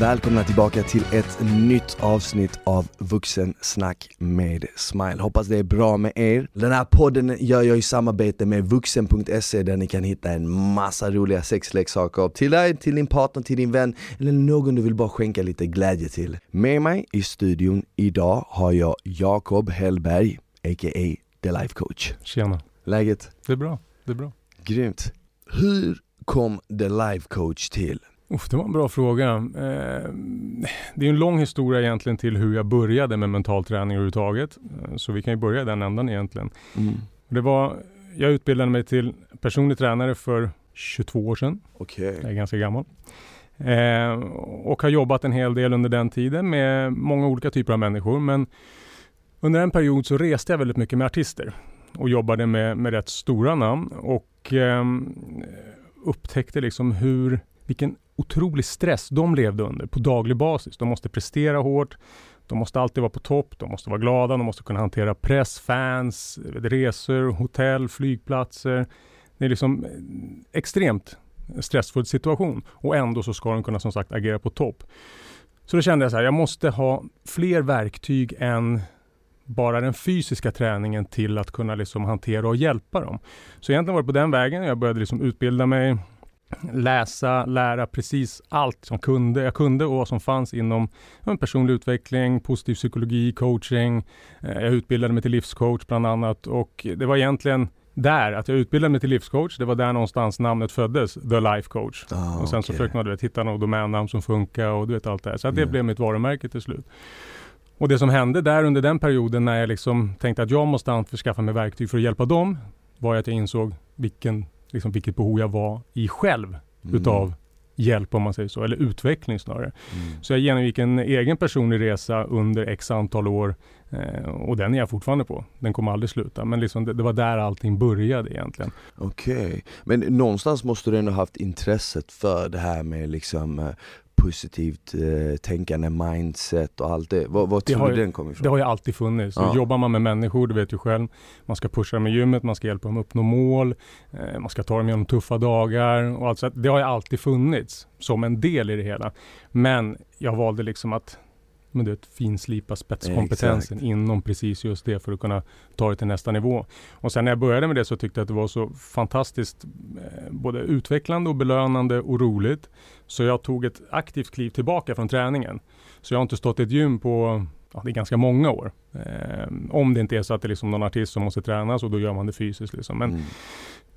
Välkomna tillbaka till ett nytt avsnitt av Vuxensnack med Smile. Hoppas det är bra med er. Den här podden gör jag i samarbete med vuxen.se där ni kan hitta en massa roliga sexleksaker till dig, till din partner, till din vän eller någon du vill bara skänka lite glädje till. Med mig i studion idag har jag Jakob Hellberg, a.k.a. The Life Coach. Tjena. Läget? Det är bra, det är bra. Grymt. Hur kom The Life Coach till? Uff, det var en bra fråga. Eh, det är en lång historia egentligen till hur jag började med mental träning överhuvudtaget. Eh, så vi kan ju börja i den ändan egentligen. Mm. Det var, jag utbildade mig till personlig tränare för 22 år sedan. Okej. Jag är ganska gammal. Eh, och har jobbat en hel del under den tiden med många olika typer av människor. Men under en period så reste jag väldigt mycket med artister och jobbade med, med rätt stora namn och eh, upptäckte liksom hur, vilken otrolig stress de levde under på daglig basis. De måste prestera hårt, de måste alltid vara på topp, de måste vara glada, de måste kunna hantera press, fans, resor, hotell, flygplatser. Det är liksom en extremt stressfull situation och ändå så ska de kunna som sagt agera på topp. Så då kände jag så här, jag måste ha fler verktyg än bara den fysiska träningen till att kunna liksom hantera och hjälpa dem. Så egentligen var det på den vägen jag började liksom utbilda mig, läsa, lära precis allt som kunde, jag kunde och som fanns inom personlig utveckling, positiv psykologi, coaching. Eh, jag utbildade mig till livscoach bland annat och det var egentligen där, att jag utbildade mig till livscoach, det var där någonstans namnet föddes, The Life Coach. Ah, och sen så okej. försökte man du vet, hitta något domännamn som funkar och du vet allt det här. Så det Ja. blev mitt varumärke till slut. Och det som hände där under den perioden när jag liksom tänkte att jag måste anskaffa mig verktyg för att hjälpa dem, var att jag insåg vilken, liksom, vilket behov jag var i själv Mm. utav hjälp om man säger så, eller utveckling snarare. Mm. Så jag genomgick en egen personlig resa under x antal år eh, och den är jag fortfarande på. Den kommer aldrig sluta. Men liksom det, det var där allting började egentligen. Okej, men någonstans måste du ändå haft intresset för det här med liksom eh, positivt eh, tänkande, mindset och allt det. Var Det tror har du den kommer ifrån? Det har ju alltid funnits. Ja. Jobbar man med människor, du vet ju själv, man ska pusha dem i gymmet, man ska hjälpa dem uppnå mål, eh, man ska ta dem genom tuffa dagar och allt så att Det har ju alltid funnits som en del i det hela. Men jag valde liksom att men du vet, finslipa spetskompetensen Exakt. inom precis just det för att kunna ta det till nästa nivå. Och sen när jag började med det så tyckte jag att det var så fantastiskt eh, både utvecklande och belönande och roligt. Så jag tog ett aktivt kliv tillbaka från träningen. Så jag har inte stått i ett gym på ja, det är ganska många år. Eh, om det inte är så att det är liksom någon artist som måste tränas och då gör man det fysiskt. Liksom. Men, Mm.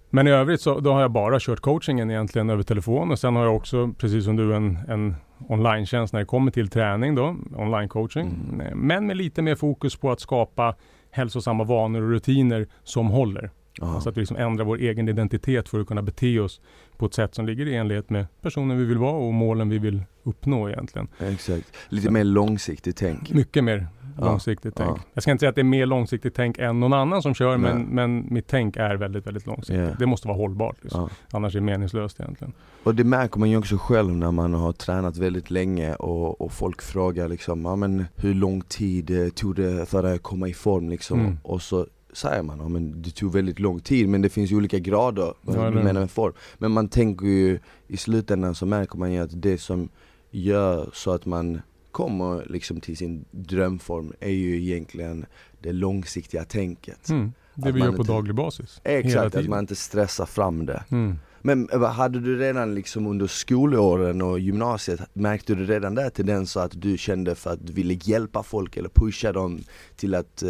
Men i övrigt så då har jag bara kört coachingen egentligen över telefon och sen har jag också, precis som du, en, en online-tjänst när det kommer till träning då, online-coaching. Mm. Eh, Men med lite mer fokus på att skapa hälsosamma vanor och rutiner som håller. Ja. Alltså att vi liksom ändrar vår egen identitet för att kunna bete oss på ett sätt som ligger i enlighet med personen vi vill vara och målen vi vill uppnå egentligen. Exakt, lite mer långsiktigt tänk. Mycket mer långsiktigt tänk. ja. Jag ska inte säga att det är mer långsiktigt tänk än någon annan som kör, men, men mitt tänk är väldigt, väldigt långsiktigt. Ja. Det måste vara hållbart. Liksom. Annars är det meningslöst egentligen. Och det märker man ju också själv när man har tränat väldigt länge och, och folk frågar liksom, ja men hur lång tid eh, tog det för dig att komma i form liksom? Mm. Och så säger man, ja men det tog väldigt lång tid men det finns ju olika grader, Ja, med form. Men man tänker ju, i slutändan så märker man ju att det som gör så att man kommer liksom till sin drömform är ju egentligen det långsiktiga tänket. Mm. Det Att vi gör på inte- daglig basis. Exakt, att man inte stressar fram det. Mm. Men eh, hade du redan liksom under skolåren och gymnasiet, märkte du redan där tendenser att du kände för att du ville hjälpa folk eller pusha dem till att eh,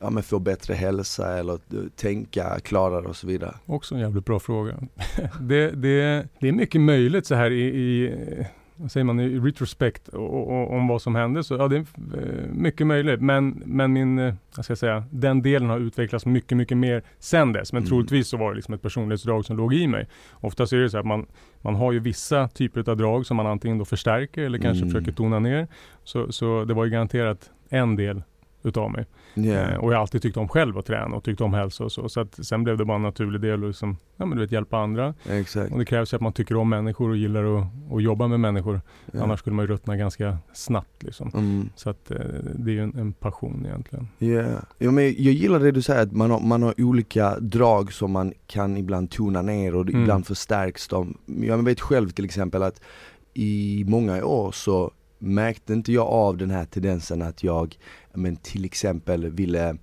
ja, få bättre hälsa eller eh, tänka klarare och så vidare? Också en jävligt bra fråga. det, det, det är mycket möjligt så här i, i säger man, i retrospect och, och, om vad som hände. Så ja, det är eh, mycket möjligt. Men, men min, eh, vad ska jag säga, den delen har utvecklats mycket, mycket mer sen dess. Men Mm. troligtvis så var det liksom ett personlighetsdrag som låg i mig. Oftast är det så att man, man har ju vissa typer av drag som man antingen då förstärker eller kanske Mm. försöker tona ner. Så, så det var ju garanterat en del utav mig. Eh, och jag har alltid tyckt om själv att träna och tyckt om hälsa och så. Så att sen blev det bara en naturlig del att liksom, ja, men du vet, hjälpa andra. Exakt. Och det krävs ju att man tycker om människor och gillar att, att jobba med människor. Ja. Annars skulle man ju ruttna ganska snabbt liksom. Mm. Så att eh, det är ju en, en passion egentligen. Ja, ja men jag gillar det du säger att man har, man har olika drag som man kan ibland tona ner och Mm. ibland förstärks de. Jag vet själv till exempel att i många år så märkte inte jag av den här tendensen att jag men till exempel ville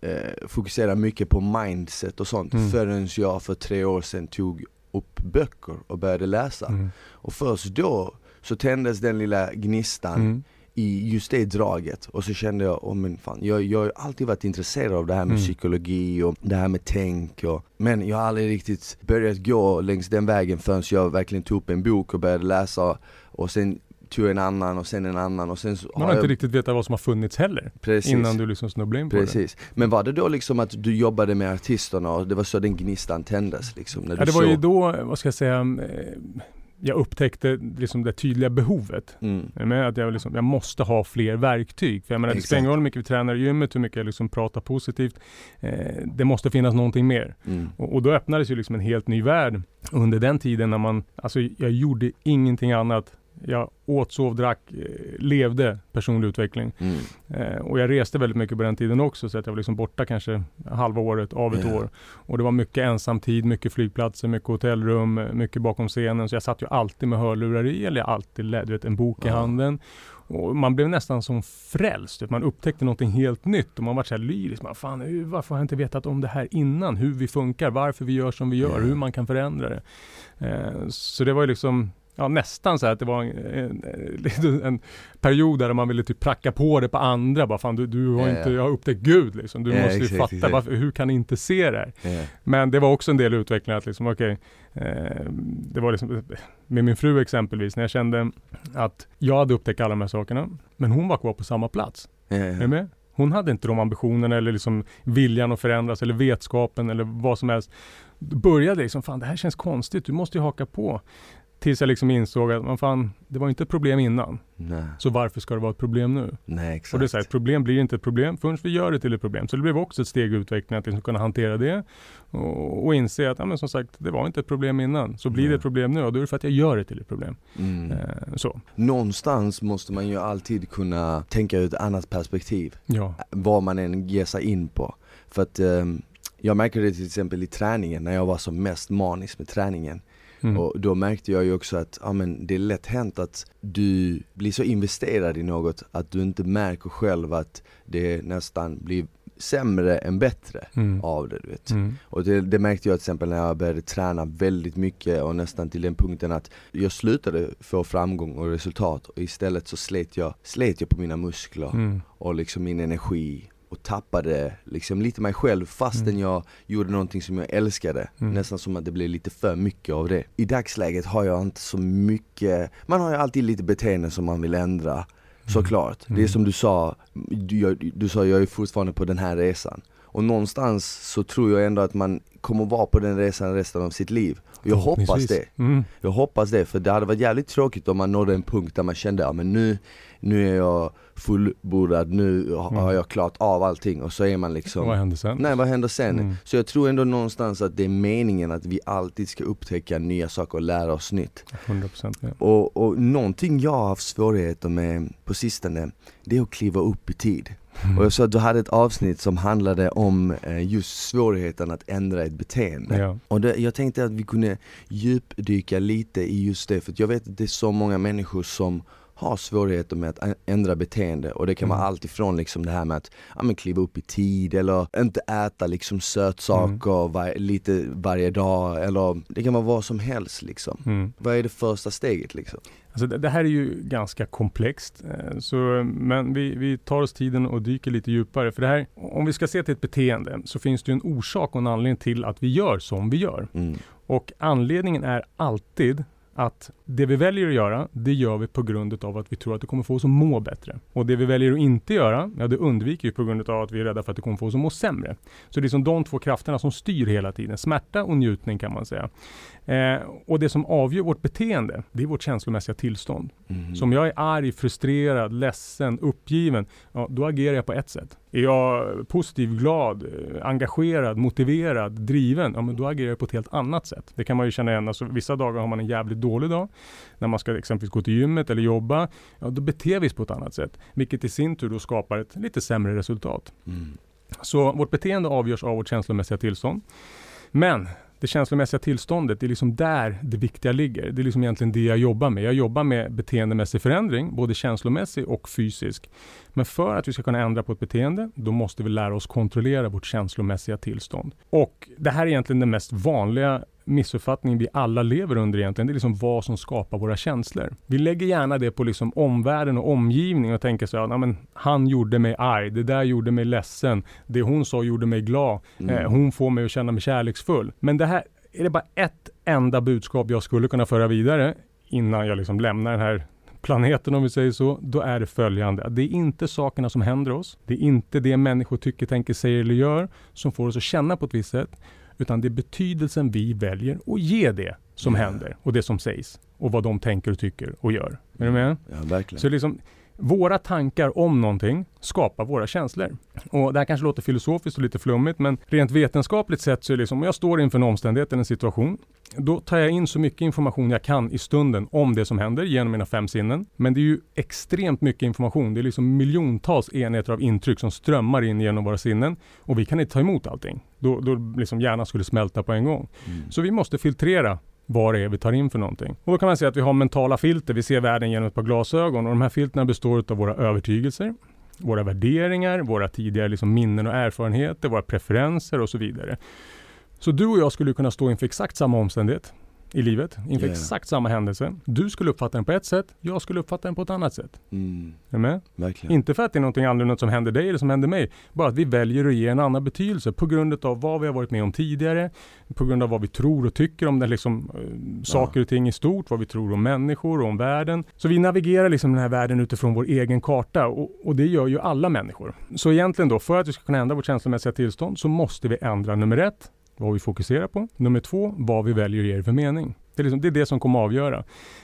eh, fokusera mycket på mindset och sånt mm. förrän jag för tre år sedan tog upp böcker och började läsa. Mm. Och först då så tändes den lilla gnistan mm. i just det draget och så kände jag, oh men fan, jag, jag har alltid varit intresserad av det här med mm. psykologi och det här med tänk och, Men jag har aldrig riktigt börjat gå längs den vägen förrän jag verkligen tog upp en bok och började läsa och sen tog en annan och sen en annan och sen så Man har, inte riktigt vetat vad som har funnits heller Precis. innan du liksom snubblade in på Precis. det. Men var det då liksom att du jobbade med artisterna och det var så den gnistan tändes liksom? När ja, det var så... ju då, vad ska jag säga, eh, jag upptäckte liksom det tydliga behovet. Mm. Med att jag, liksom, jag måste ha fler verktyg. För jag menar, det spelar ingen roll hur mycket vi tränar i gymmet, hur mycket jag liksom pratar positivt. Eh, det måste finnas någonting mer. Mm. Och, och, då öppnades ju liksom en helt ny värld under den tiden när man, alltså jag gjorde ingenting annat jag åt, sov, drack, eh, levde personlig utveckling. Mm. Eh, och jag reste väldigt mycket på den tiden också så att jag var liksom borta kanske halva året av ett yeah. år. Och det var mycket ensamtid, mycket flygplatser, mycket hotellrum, mycket bakom scenen. Så jag satt ju alltid med hörlurar i eller alltid du vet, en bok i handen. Och man blev nästan som frälst. Man upptäckte någonting helt nytt och man var så här lyrisk. Man, fan, hur, varför har jag inte vetat om det här innan? Hur vi funkar, varför vi gör som vi gör, hur man kan förändra det. Eh, så det var ju liksom ja, nästan så att det var en, en, en, period där man ville typ pracka på det på andra. Bara fan du, du har ja, inte, jag har upptäckt Gud liksom. Du ja, måste ju exakt, fatta, exakt. Varför, hur kan ni inte se det här? Men det var också en del utveckling att liksom, okej, okay, eh, det var liksom, med min fru exempelvis, när jag kände att jag hade upptäckt alla de här sakerna, men hon var kvar på samma plats. Är du med? Hon hade inte de ambitionerna eller liksom viljan att förändras eller vetskapen eller vad som helst. Började liksom, fan det här känns konstigt, du måste ju haka på. Tills jag liksom insåg att man fan, det var inte ett problem innan. Nej. Så varför ska det vara ett problem nu? Nej, exakt. Och det är så här, ett problem blir inte ett problem förrän vi gör det till ett problem. Så det blev också ett steg i utvecklingen att liksom kunna hantera det och, och inse att, ja, men som sagt, det var inte ett problem innan. Så blir Nej. det ett problem nu och då är det för att jag gör det till ett problem. Mm. Eh, så. Någonstans måste man ju alltid kunna tänka ur ett annat perspektiv. Ja. Vad man än ger sig in på. För att eh, jag märker det till exempel i träningen, när jag var som mest manisk med träningen. Mm. Och då märkte jag ju också att ja, men det är lätt hänt att du blir så investerad i något att du inte märker själv att det nästan blir sämre än bättre mm. av det du vet. Mm. Och det, det, märkte jag till exempel när jag började träna väldigt mycket och nästan till den punkten att jag slutade få framgång och resultat och istället så slet jag, slet jag på mina muskler mm. och liksom min energi och tappade liksom lite mig själv fastän mm. jag gjorde någonting som jag älskade. Mm. Nästan som att det blev lite för mycket av det. I dagsläget har jag inte så mycket, man har ju alltid lite beteenden som man vill ändra. Mm. Såklart. Det är mm. som du sa, du, du sa jag är fortfarande på den här resan. Och någonstans så tror jag ändå att man kommer vara på den resan resten av sitt liv. Och jag hoppas det. Mm. Jag hoppas det, för det hade varit jävligt tråkigt om man nådde en punkt där man kände, ja men nu, nu är jag fullbordad, nu har mm. jag klarat av allting och så är man liksom Vad händer sen? Nej vad händer sen? Mm. Så jag tror ändå någonstans att det är meningen att vi alltid ska upptäcka nya saker och lära oss nytt 100% ja. och, och någonting jag har haft svårigheter med på sistone, det är att kliva upp i tid. Och jag sa att du hade ett avsnitt som handlade om eh, just svårigheten att ändra ett beteende. Ja. Och det, jag tänkte att vi kunde djupdyka lite i just det, för jag vet att det är så många människor som har svårigheter med att ändra beteende och det kan vara mm. allt ifrån liksom det här med att ja, men kliva upp i tid eller inte äta liksom sötsaker mm. var, lite varje dag eller det kan vara vad som helst liksom. Mm. Vad är det första steget liksom? Alltså det, det här är ju ganska komplext, eh, så, men vi, vi tar oss tiden och dyker lite djupare. För det här, om vi ska se till ett beteende så finns det en orsak och en anledning till att vi gör som vi gör. Mm. Och anledningen är alltid att det vi väljer att göra, det gör vi på grund av att vi tror att det kommer få oss att må bättre. Och det vi väljer att inte göra, ja det undviker vi på grund av att vi är rädda för att det kommer få oss att må sämre. Så det är som de två krafterna som styr hela tiden, smärta och njutning kan man säga. Eh, och det som avgör vårt beteende, det är vårt känslomässiga tillstånd. Mm. Så om jag är arg, frustrerad, ledsen, uppgiven, ja, då agerar jag på ett sätt. Är jag positiv, glad, eh, engagerad, motiverad, driven, ja men då agerar jag på ett helt annat sätt. Det kan man ju känna igen. Alltså, vissa dagar har man en jävligt dålig dag. När man ska exempelvis gå till gymmet eller jobba, ja då beter vi oss på ett annat sätt. Vilket i sin tur då skapar ett lite sämre resultat. Mm. Så vårt beteende avgörs av vårt känslomässiga tillstånd. Men det känslomässiga tillståndet, det är liksom där det viktiga ligger. Det är liksom egentligen det jag jobbar med. Jag jobbar med beteendemässig förändring, både känslomässig och fysisk. Men för att vi ska kunna ändra på ett beteende, då måste vi lära oss kontrollera vårt känslomässiga tillstånd. Och det här är egentligen den mest vanliga missuppfattning vi alla lever under egentligen. Det är liksom vad som skapar våra känslor. Vi lägger gärna det på liksom omvärlden och omgivning och tänker så här, men han gjorde mig arg, det där gjorde mig ledsen, det hon sa gjorde mig glad, mm. eh, hon får mig att känna mig kärleksfull. Men det här, är det bara ett enda budskap jag skulle kunna föra vidare innan jag liksom lämnar den här planeten om vi säger så, då är det följande. Det är inte sakerna som händer oss. Det är inte det människor tycker, tänker, säger eller gör som får oss att känna på ett visst sätt. Utan det är betydelsen vi väljer att ge det som händer och det som sägs och vad de tänker och tycker och gör. Är du med? Ja, verkligen. Så liksom, våra tankar om någonting skapar våra känslor. Och det här kanske låter filosofiskt och lite flummigt men rent vetenskapligt sett så är det liksom om jag står inför en omständighet eller en situation då tar jag in så mycket information jag kan i stunden om det som händer genom mina fem sinnen. Men det är ju extremt mycket information. Det är liksom miljontals enheter av intryck som strömmar in genom våra sinnen och vi kan inte ta emot allting. Då, då liksom hjärnan skulle smälta på en gång. Mm. Så vi måste filtrera vad det är vi tar in för någonting. Och då kan man säga att vi har mentala filter. Vi ser världen genom ett par glasögon och de här filterna består av våra övertygelser, våra värderingar, våra tidigare liksom minnen och erfarenheter, våra preferenser och så vidare. Så du och jag skulle kunna stå inför exakt samma omständighet i livet inför yeah. exakt samma händelse. Du skulle uppfatta den på ett sätt, jag skulle uppfatta den på ett annat sätt. Mm. Är med? Verkligen. Inte för att det är någonting annorlunda som händer dig eller som händer mig. Bara att vi väljer att ge en annan betydelse på grund av vad vi har varit med om tidigare. På grund av vad vi tror och tycker om det, liksom, äh, saker och ting i stort. Vad vi tror om människor och om världen. Så vi navigerar liksom den här världen utifrån vår egen karta och, och det gör ju alla människor. Så egentligen då, för att vi ska kunna ändra vårt känslomässiga tillstånd så måste vi ändra nummer ett, vad vi fokuserar på. Nummer två, vad vi väljer att ge det för mening. Det är, liksom, det är det som kommer att avgöra.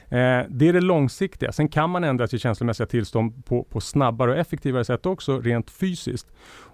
Eh, det är det långsiktiga. Sen kan man ändra sitt känslomässiga tillstånd på, på snabbare och effektivare sätt också, rent fysiskt.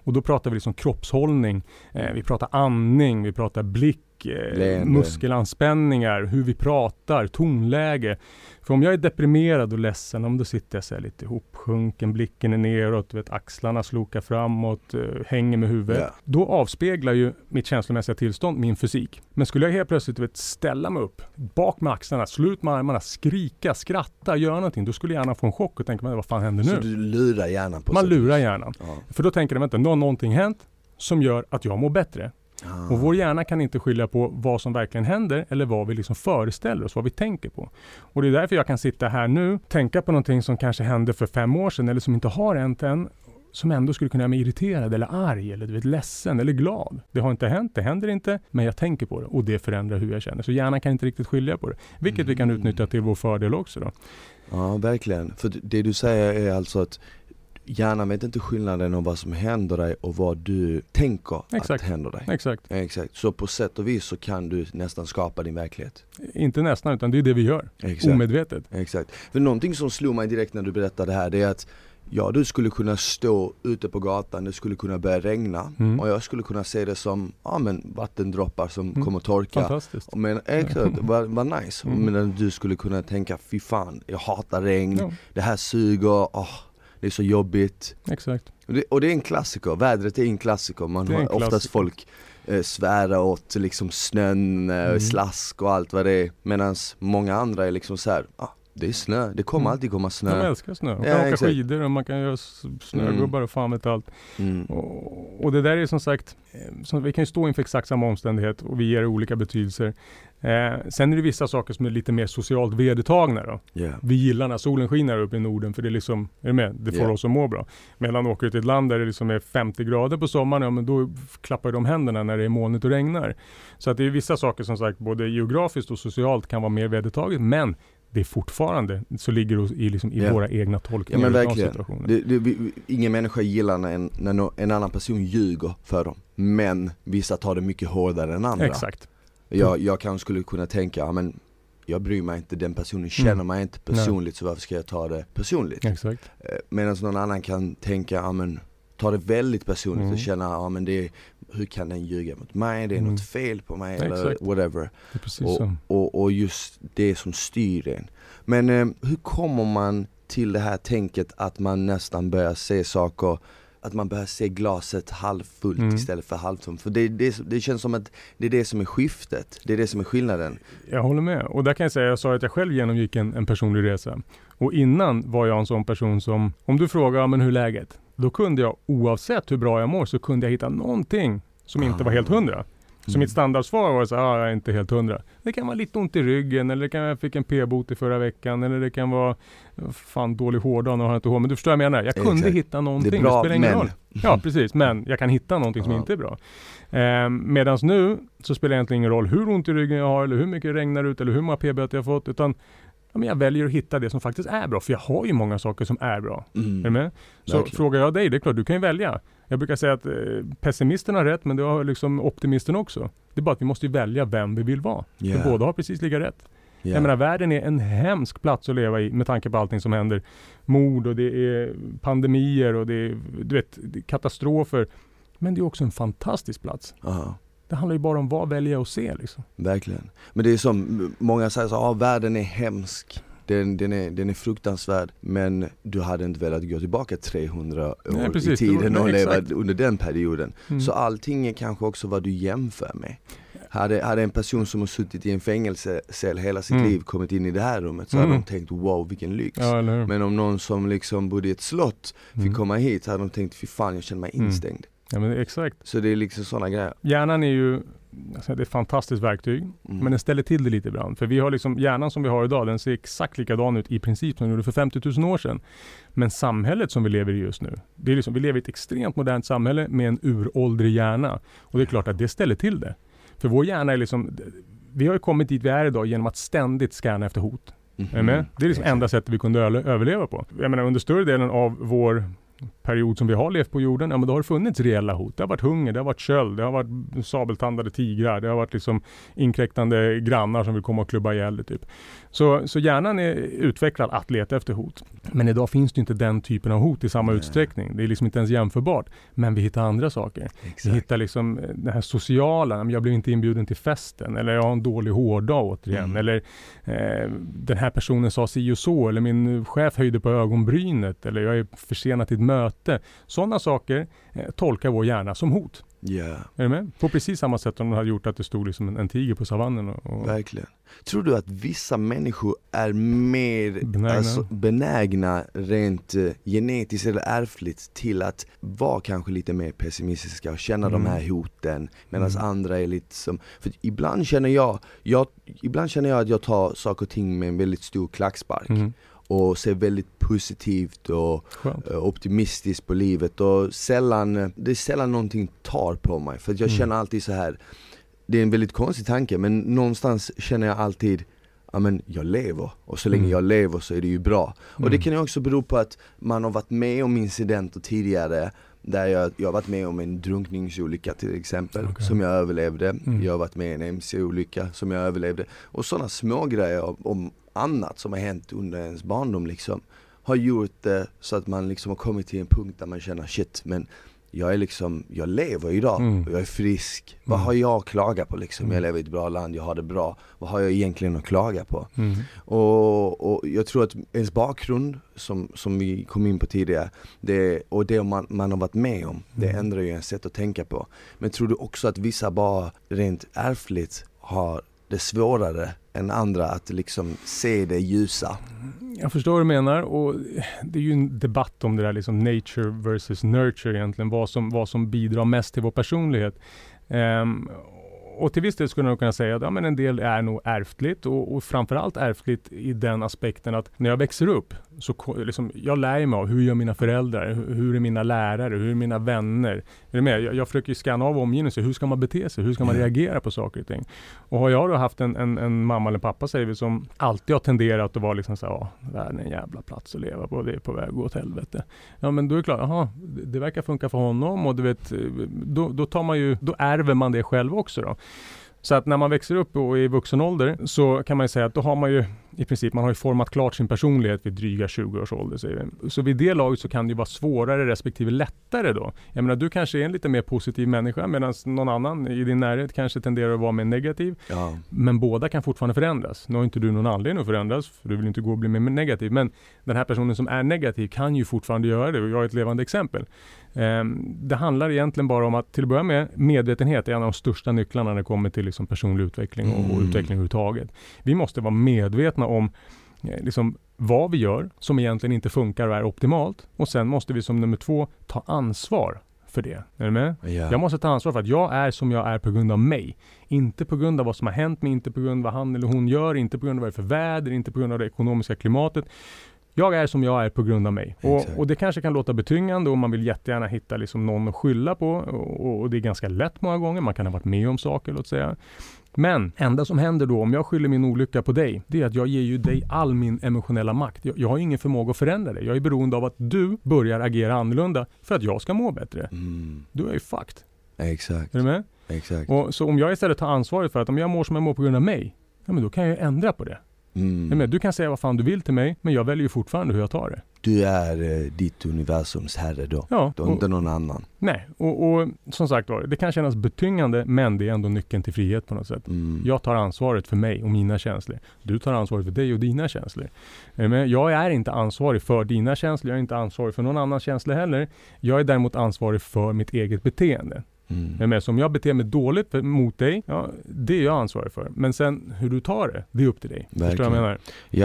Och då pratar vi liksom kroppshållning, eh, vi pratar andning, vi pratar blick, eh, muskelanspänningar, hur vi pratar, tonläge. För om jag är deprimerad och ledsen, om då sitter jag så lite ihopsjunken, blicken är neråt, vet, axlarna slokar framåt, uh, hänger med huvudet. Yeah. Då avspeglar ju mitt känslomässiga tillstånd min fysik. Men skulle jag helt plötsligt vet, ställa mig upp, bak med axlarna, slå ut med armarna, skrika, skratta, göra någonting, då skulle hjärnan få en chock och tänka, vad fan händer nu? Så du lurar hjärnan på Man lurar hjärnan. Ja. För då tänker den, vänta, nu har någonting hänt som gör att jag mår bättre. Och vår hjärna kan inte skilja på vad som verkligen händer eller vad vi liksom föreställer oss, vad vi tänker på. Och det är därför jag kan sitta här nu, tänka på någonting som kanske hände för fem år sedan eller som inte har hänt än som ändå skulle kunna göra mig irriterad eller arg eller du vet, ledsen eller glad. Det har inte hänt, det händer inte, men jag tänker på det och det förändrar hur jag känner. Så hjärnan kan inte riktigt skilja på det, vilket mm. vi kan mm. utnyttja till vår fördel också. Då. Ja, verkligen. För det du säger är alltså att hjärnan vet inte skillnaden om vad som händer dig och vad du tänker Exakt. att händer dig. Exakt. Exakt. Så på sätt och vis så kan du nästan skapa din verklighet. Inte nästan, utan det är det vi gör. Exakt. Omedvetet. Exakt. För någonting som slog mig direkt när du berättade det här, det är att Ja du skulle kunna stå ute på gatan, det skulle kunna börja regna mm. och jag skulle kunna se det som, ja men vattendroppar som mm. kommer torka. Fantastiskt. Men exakt, vad, vad nice. Mm. Men du skulle kunna tänka, fy fan, jag hatar regn, ja. det här suger, oh, det är så jobbigt. Exakt. Och det, och det är en klassiker, vädret är en klassiker. Man har klassiker. oftast folk eh, svära åt liksom snön, eh, mm. slask och allt vad det är. Medan många andra är liksom så här, ah, det är snö, det kommer mm. alltid komma snö. De älskar snö. Man kan ja, åka exakt. skidor och man kan göra snögubbar mm. och fan vet allt. Mm. Och, och, det där är som sagt, eh, som, vi kan ju stå inför exakt samma omständighet och vi ger olika betydelser. Eh, sen är det vissa saker som är lite mer socialt vedertagna då. Yeah. Vi gillar när solen skiner uppe i Norden för det är liksom, är du med? Det får yeah. oss att må bra. Medan åker du till ett land där det liksom är 50 grader på sommaren, ja men då klappar de händerna när det är molnigt och regnar. Så att det är vissa saker som sagt både geografiskt och socialt kan vara mer vedertaget men det är fortfarande, så ligger det i, liksom, i yeah. våra egna tolkningar ja, men verkligen. av situationen. Det, det, vi, ingen människa gillar när en, när en annan person ljuger för dem. Men vissa tar det mycket hårdare än andra. Exakt. Jag, jag kanske skulle kunna tänka, men jag bryr mig inte, den personen känner mm. mig inte personligt Nej. så varför ska jag ta det personligt? Exakt. Eh, Medan någon annan kan tänka, ja men ta det väldigt personligt mm. och känna, ja men det är, hur kan den ljuga mot mig? Det är mm. något fel på mig Exakt. eller whatever. Och, och, och, just det som styr en. Men eh, hur kommer man till det här tänket att man nästan börjar se saker att man börjar se glaset halvfullt Mm. istället för halvtomt. För det, det, det känns som att det är det som är skiftet, det är det som är skillnaden. Jag håller med. Och där kan jag säga, jag sa att jag själv genomgick en, en personlig resa. Och innan var jag en sån person som, om du frågar, "Ja, men hur är läget? Då kunde jag, oavsett hur bra jag mår, så kunde jag hitta någonting som inte var helt hundra. Så Mm. mitt standardsvar var så här, ah, jag är inte helt hundra. Det kan vara lite ont i ryggen, eller det kan jag fick en p-bot i förra veckan, eller det kan vara fan dålig hårdag, nu har inte hår. Men du förstår vad jag menar. Jag kunde Exakt. hitta någonting, Det är bra, spelar ingen men- roll. Ja precis, men jag kan hitta någonting som inte är bra. Eh, Medan nu så spelar det egentligen ingen roll hur ont i ryggen jag har, eller hur mycket det regnar ut, eller hur många p-böter jag har fått. Utan ja, men jag väljer att hitta det som faktiskt är bra. För jag har ju många saker som är bra. Mm. Är du med? Så Verkligen. frågar jag dig, det är klart du kan ju välja. Jag brukar säga att eh, pessimisten har rätt, men det har liksom optimisten också. Det är bara att vi måste välja vem vi vill vara. Ja. För båda har precis lika rätt. Ja. Jag menar, världen är en hemsk plats att leva i med tanke på allting som händer. Mord och det är pandemier och det är, du vet, katastrofer. Men det är också en fantastisk plats. Ja. Det handlar ju bara om vad väljer jag att se liksom. Verkligen. Men det är som, många säger så, ah, världen är hemsk. Den, den, är, den är fruktansvärd men du hade inte velat gå tillbaka 300 år Nej, i precis. tiden Det var- och leva under den perioden. Mm. Så allting är kanske också vad du jämför med. Hade, hade en person som har suttit i en fängelsecell hela sitt Mm. liv kommit in i det här rummet så Mm. hade de tänkt wow vilken lyx. Ja? Men om någon som liksom bodde i ett slott fick Mm. komma hit så hade de tänkt fy fan jag känner mig Mm. instängd. Ja, men exakt. Så det är liksom sådana grejer. Hjärnan är ju det är ett fantastiskt verktyg, Mm. men den ställer till det lite ibland. För vi har liksom, hjärnan som vi har idag, den ser exakt likadan ut i princip som den gjorde för 50 000 år sedan. Men samhället som vi lever i just nu, det är liksom, vi lever i ett extremt modernt samhälle med en uråldrig hjärna. Och det är klart att det ställer till det. För vår hjärna är liksom, vi har ju kommit dit vi är idag genom att ständigt scanna efter hot. Du med? Det är liksom enda sättet vi kunde överleva på. Jag menar under större delen av vår period som vi har levt på jorden, ja men då har det funnits reella hot. Det har varit hunger, det har varit köld, det har varit sabeltandade tigrar, det har varit liksom inkräktande grannar som vill komma och klubba ihjäl det typ. Så, så hjärnan är utvecklad att leta efter hot. Men idag finns det inte den typen av hot i samma Nej. utsträckning. Det är liksom inte ens jämförbart. Men vi hittar andra saker. Vi Exakt. hittar liksom eh, det här sociala, "Men jag blev inte inbjuden till festen eller jag har en dålig hårdag återigen. Mm. Eller eh, den här personen sa si och så eller min chef höjde på ögonbrynet eller jag är försenad till ett möte. Sådana saker eh, tolkar vår hjärna som hot. Ja, Är du med? På precis samma sätt som de hade gjort att det stod liksom en, en tiger på savannen. Och, och, verkligen. Tror du att vissa människor är mer Benägna. Alltså, benägna rent eh, genetiskt eller ärftligt till att vara kanske lite mer pessimistiska och känna de Mm. här hoten medan Mm. andra är lite som, för ibland känner jag, jag, ibland känner jag att jag tar saker och ting med en väldigt stor klackspark Mm. Och ser väldigt positivt och Skönt. eh, optimistiskt på livet och sällan, det är sällan någonting tar på mig för jag Mm. känner alltid så här. Det är en väldigt konstig tanke men någonstans känner jag alltid Ja men jag lever och så länge Mm. jag lever så är det ju bra. Och det Mm. kan ju också bero på att man har varit med om incidenter tidigare där jag, jag har varit med om en drunkningsolycka till exempel, Okej. som jag överlevde. Mm. Jag har varit med i en MC-olycka som jag överlevde. Och sådana små grejer om annat som har hänt under ens barndom liksom har gjort det så att man liksom har kommit till en punkt där man känner shit men jag är liksom, jag lever idag Mm. jag är frisk. Vad Mm. har jag att klaga på liksom? Mm. Jag lever i ett bra land, jag har det bra. Vad har jag egentligen att klaga på? Mm. Och, och jag tror att ens bakgrund, som, som vi kom in på tidigare, det, och det man, man har varit med om, det Mm. ändrar ju ens sätt att tänka på. Men tror du också att vissa bara rent ärftligt har det svårare än andra att liksom se det ljusa? Jag förstår vad du menar och det är ju en debatt om det där liksom nature versus nurture egentligen. Vad som, vad som bidrar mest till vår personlighet. Um, och till viss del skulle jag nog kunna säga att ja, men en del är nog ärftligt och, och framförallt ärftligt i den aspekten att när jag växer upp så liksom, jag lär mig av hur gör mina föräldrar, hur, är mina lärare, hur är mina vänner. Är du med? Jag, jag försöker ju scanna av omgivningen, hur ska man bete sig, hur ska man reagera på saker och ting. Och har jag då haft en, en, en mamma eller pappa säger vi som alltid har tenderat att vara liksom så här, ja, är en jävla plats att leva på, det är på väg att gå åt helvete. Ja men då är det klart, jaha, det, det verkar funka för honom och du vet, då, då tar man ju, då ärver man det själv också då. Så att när man växer upp och är i vuxen ålder så kan man ju säga att då har man ju i princip, man har ju format klart sin personlighet vid dryga 20 års ålder. Säger vi. Så vid det laget så kan det ju vara svårare respektive lättare då. Jag menar du kanske är en lite mer positiv människa medan någon annan i din närhet kanske tenderar att vara mer negativ. Ja. Men båda kan fortfarande förändras. Nu har inte du någon anledning att förändras, för du vill inte gå och bli mer negativ. Men den här personen som är negativ kan ju fortfarande göra det och jag är ett levande exempel. Um, det handlar egentligen bara om att till att börja med medvetenhet är en av de största nycklarna när det kommer till liksom personlig utveckling och, och Mm. utveckling överhuvudtaget. Vi måste vara medvetna om eh, liksom, vad vi gör som egentligen inte funkar och är optimalt. Och sen måste vi som nummer två ta ansvar för det. Är du med? Ja. Jag måste ta ansvar för att jag är som jag är på grund av mig. Inte på grund av vad som har hänt mig, inte på grund av vad han eller hon gör, inte på grund av vad det är för väder, inte på grund av det ekonomiska klimatet. Jag är som jag är på grund av mig. Och, och det kanske kan låta betyngande och man vill jättegärna hitta liksom någon att skylla på. Och, och det är ganska lätt många gånger. Man kan ha varit med om saker, låt säga. Men enda som händer då om jag skyller min olycka på dig, det är att jag ger ju dig all min emotionella makt. Jag, jag har ingen förmåga att förändra dig. Jag är beroende av att du börjar agera annorlunda för att jag ska må bättre. Mm. Du är ju fucked. Exakt, Är du med? exakt. Och, så om jag istället tar ansvaret för att om jag mår som jag mår på grund av mig, ja men då kan jag ju ändra på det. Mm. Du kan säga vad fan du vill till mig, men jag väljer ju fortfarande hur jag tar det. Du är eh, ditt universums herre då. Ja, och, inte någon annan. nej. Och, och som sagt var, det kan kännas betyngande, men det är ändå nyckeln till frihet på något sätt. Mm. Jag tar ansvaret för mig och mina känslor. Du tar ansvaret för dig och dina känslor. Du med? Jag är inte ansvarig för dina känslor, jag är inte ansvarig för någon annans känslor heller. Jag är däremot ansvarig för mitt eget beteende. Mm. Så om jag beter mig dåligt för- mot dig, ja, det är jag ansvarig för. Men sen hur du tar det, det är upp till dig. Förstår du vad Verkligen. jag menar?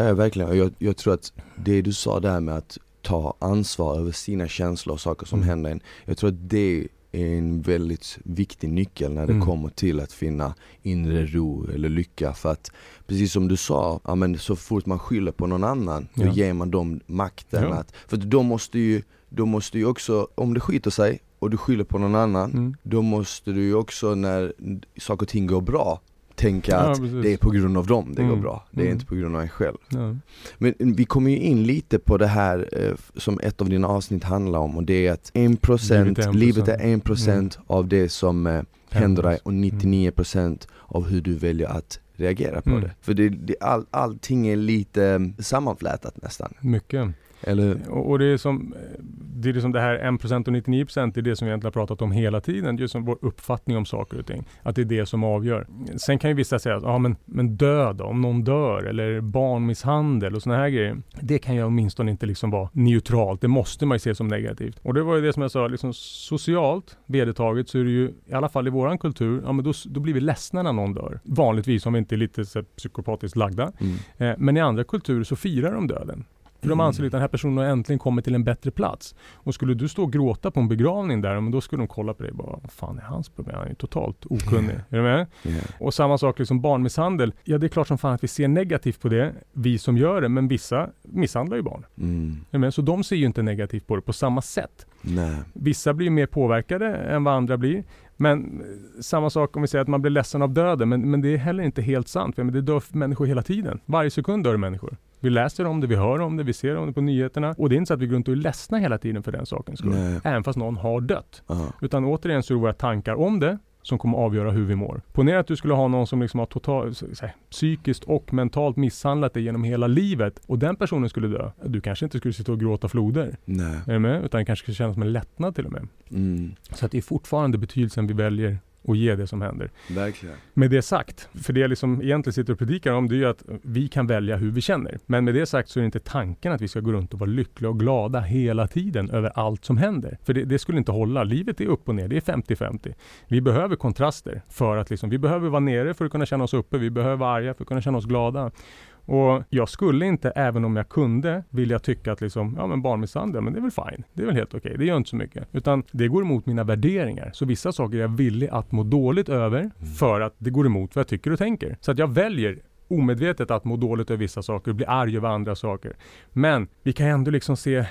Ja, verkligen. Jag, jag tror att det du sa där med att ta ansvar över sina känslor och saker som Mm. händer en. Jag tror att det är en väldigt viktig nyckel när det Mm. kommer till att finna inre ro eller lycka. För att precis som du sa, ja, men så fort man skyller på någon annan, då Ja. ger man dem makten. Ja. Att, för de måste ju, de måste ju också, om det skiter sig och du skyller på någon annan, Mm. då måste du ju också när saker och ting går bra tänka Ja, att precis. det är på grund av dem det går Mm. bra. Det är Mm. inte på grund av en själv. Ja. Men vi kommer ju in lite på det här eh, som ett av dina avsnitt handlar om och det är att 1%, Livet är 1%. livet är 1% av det som eh, händer dig och Mm. 99% av hur du väljer att reagera på Mm. det. För det, det, all, allting är lite sammanflätat nästan. Mycket. Eller Och, och det är som det är liksom det här 1% och 99% det är det som vi egentligen har pratat om hela tiden. Just som vår uppfattning om saker och ting. Att det är det som avgör. Sen kan ju vissa säga att ja, men, men död då, om någon dör eller barnmisshandel och såna här grejer. Det kan ju åtminstone inte liksom vara neutralt. Det måste man ju se som negativt. Och det var ju det som jag sa, liksom socialt vedertaget så är det ju i alla fall i våran kultur, ja men då, då blir vi ledsna när någon dör. Vanligtvis om vi inte är lite så här, psykopatiskt lagda. mm. Eh, men i andra kulturer så firar de döden. För de Mm. anser att den här personen har äntligen kommit till en bättre plats. Och skulle du stå och gråta på en begravning där, men då skulle de kolla på dig och bara, vad fan är hans problem? Han är ju totalt okunnig. Är du med? Ja. Och samma sak liksom barnmisshandel. Ja, det är klart som fan att vi ser negativt på det, vi som gör det, men vissa misshandlar ju barn. Mm. Är du med? Så de ser ju inte negativt på det på samma sätt. Nej. Vissa blir mer påverkade än vad andra blir. Men eh, samma sak om vi säger att man blir ledsen av döden, men, men det är heller inte helt sant. För, men det dör människor hela tiden. Varje sekund dör det människor. Vi läser om det, vi hör om det, vi ser om det på nyheterna. Och det är inte så att vi går runt och är ledsna hela tiden för den sakens skull. Nej. Även fast någon har dött. Ja. Utan återigen så är det våra tankar om det som kommer avgöra hur vi mår. Ponera att du skulle ha någon som liksom har total, här, psykiskt och mentalt misshandlat dig genom hela livet och den personen skulle dö. Du kanske inte skulle sitta och gråta floder. Nej. Är du med? Utan det kanske skulle kännas som en lättnad till och med. Mm. Så att det är fortfarande betydelsen vi väljer att ge det som händer. Verkligen. Med det sagt, för det jag liksom egentligen sitter och predikar om det är ju att vi kan välja hur vi känner. Men med det sagt så är det inte tanken att vi ska gå runt och vara lyckliga och glada hela tiden över allt som händer. För det, det skulle inte hålla. Livet är upp och ner, det är 50-50. Vi behöver kontraster för att liksom, vi behöver vara nere för att kunna känna oss uppe. Vi behöver vara arga för att kunna känna oss glada. Och jag skulle inte, även om jag kunde, vilja tycka att liksom, ja men barnmisshandel, men det är väl fine. Det är väl helt okej. Det gör inte så mycket. Utan det går emot mina värderingar. Så vissa saker är jag villig att må dåligt över för att det går emot vad jag tycker och tänker. Så att jag väljer omedvetet att må dåligt över vissa saker och bli arg över andra saker. Men vi kan ändå liksom se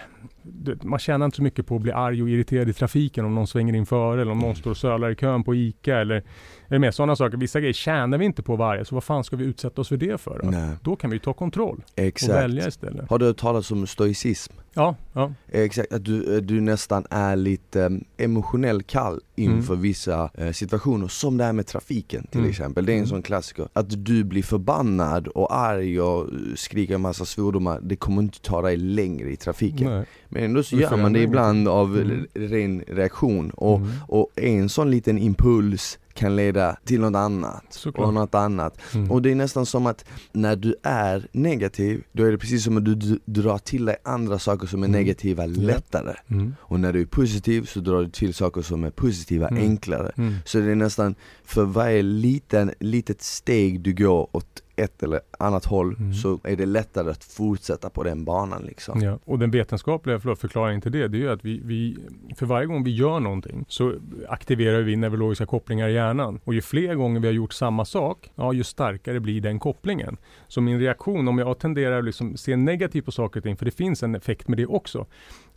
man tjänar inte så mycket på att bli arg och irriterad i trafiken om någon svänger in före eller om någon står och sölar i kön på ICA eller, eller med sådana saker. Vissa grejer tjänar vi inte på varje, så vad fan ska vi utsätta oss för det för? Då, då kan vi ta kontroll Exakt. och välja istället. Har du hört talas om stoicism? Ja, ja. Exakt, att du, du nästan är lite um, emotionellt kall inför mm. vissa uh, situationer, som det här med trafiken till mm. exempel. Det är en mm. sån klassiker. Att du blir förbannad och arg och skriker en massa svordomar, det kommer inte ta dig längre i trafiken. Nej. Men ändå så gör man det ibland av mm. ren reaktion och, mm. och en sån liten impuls kan leda till något annat Såklart. och något annat. Mm. Och det är nästan som att när du är negativ, då är det precis som att du drar till dig andra saker som är mm. negativa lättare. Mm. Och när du är positiv så drar du till saker som är positiva mm. enklare. Mm. Så det är nästan, för varje liten, litet steg du går åt ett eller annat håll mm. så är det lättare att fortsätta på den banan liksom. Ja, och den vetenskapliga förlåt, förklaringen till det, det är ju att vi, vi, för varje gång vi gör någonting så aktiverar vi neurologiska kopplingar i hjärnan. Och ju fler gånger vi har gjort samma sak, ja ju starkare blir den kopplingen. Så min reaktion, om jag tenderar att liksom se negativt på saker och ting, för det finns en effekt med det också.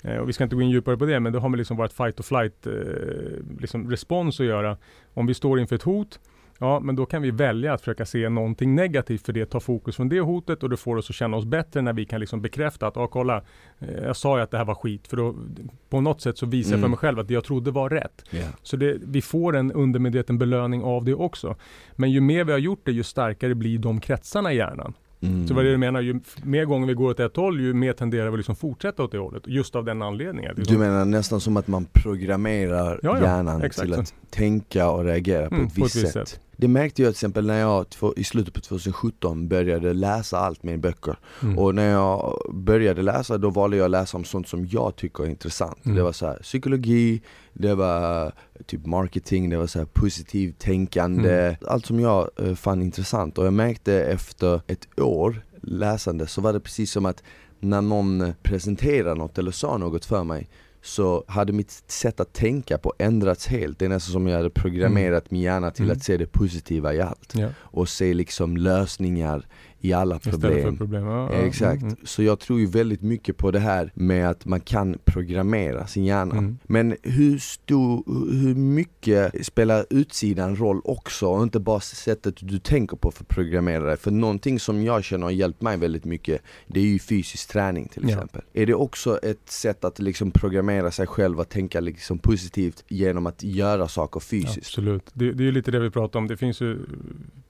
Eh, och vi ska inte gå in djupare på det, men det har med liksom vårt fight or flight eh, liksom respons att göra. Om vi står inför ett hot, Ja, men då kan vi välja att försöka se någonting negativt för det tar fokus från det hotet och det får oss att känna oss bättre när vi kan liksom bekräfta att, ja kolla, eh, jag sa ju att det här var skit, för då på något sätt så visar jag för mm. mig själv att det jag trodde var rätt. Yeah. Så det, vi får en undermedveten belöning av det också. Men ju mer vi har gjort det, ju starkare blir de kretsarna i hjärnan. Mm. Så vad är det du menar, ju mer gånger vi går åt ett håll, ju mer tenderar vi liksom fortsätta åt det hållet. Just av den anledningen. Du menar nästan som att man programmerar ja, ja, hjärnan exakt. till att tänka och reagera på, mm, ett, visst på ett visst sätt. sätt. Det märkte jag till exempel när jag i slutet på 2017 började läsa allt mer böcker. Mm. Och när jag började läsa, då valde jag att läsa om sånt som jag tycker är intressant. Mm. Det var så här, psykologi, det var typ marketing, det var så här positivt tänkande. Mm. Allt som jag uh, fann intressant. Och jag märkte efter ett år läsande så var det precis som att när någon presenterade något eller sa något för mig så hade mitt sätt att tänka på ändrats helt. Det är nästan som jag hade programmerat mm. min hjärna till mm. att se det positiva i allt. Ja. Och se liksom lösningar i alla problem. problem. Ja, Exakt. Mm, mm, Så jag tror ju väldigt mycket på det här med att man kan programmera sin hjärna. Mm. Men hur stor, hur mycket spelar utsidan roll också och inte bara sättet du tänker på för att programmera dig? För någonting som jag känner har hjälpt mig väldigt mycket, det är ju fysisk träning till exempel. Ja. Är det också ett sätt att liksom programmera sig själv att tänka liksom positivt genom att göra saker fysiskt? Absolut. Det, det är ju lite det vi pratar om. Det finns ju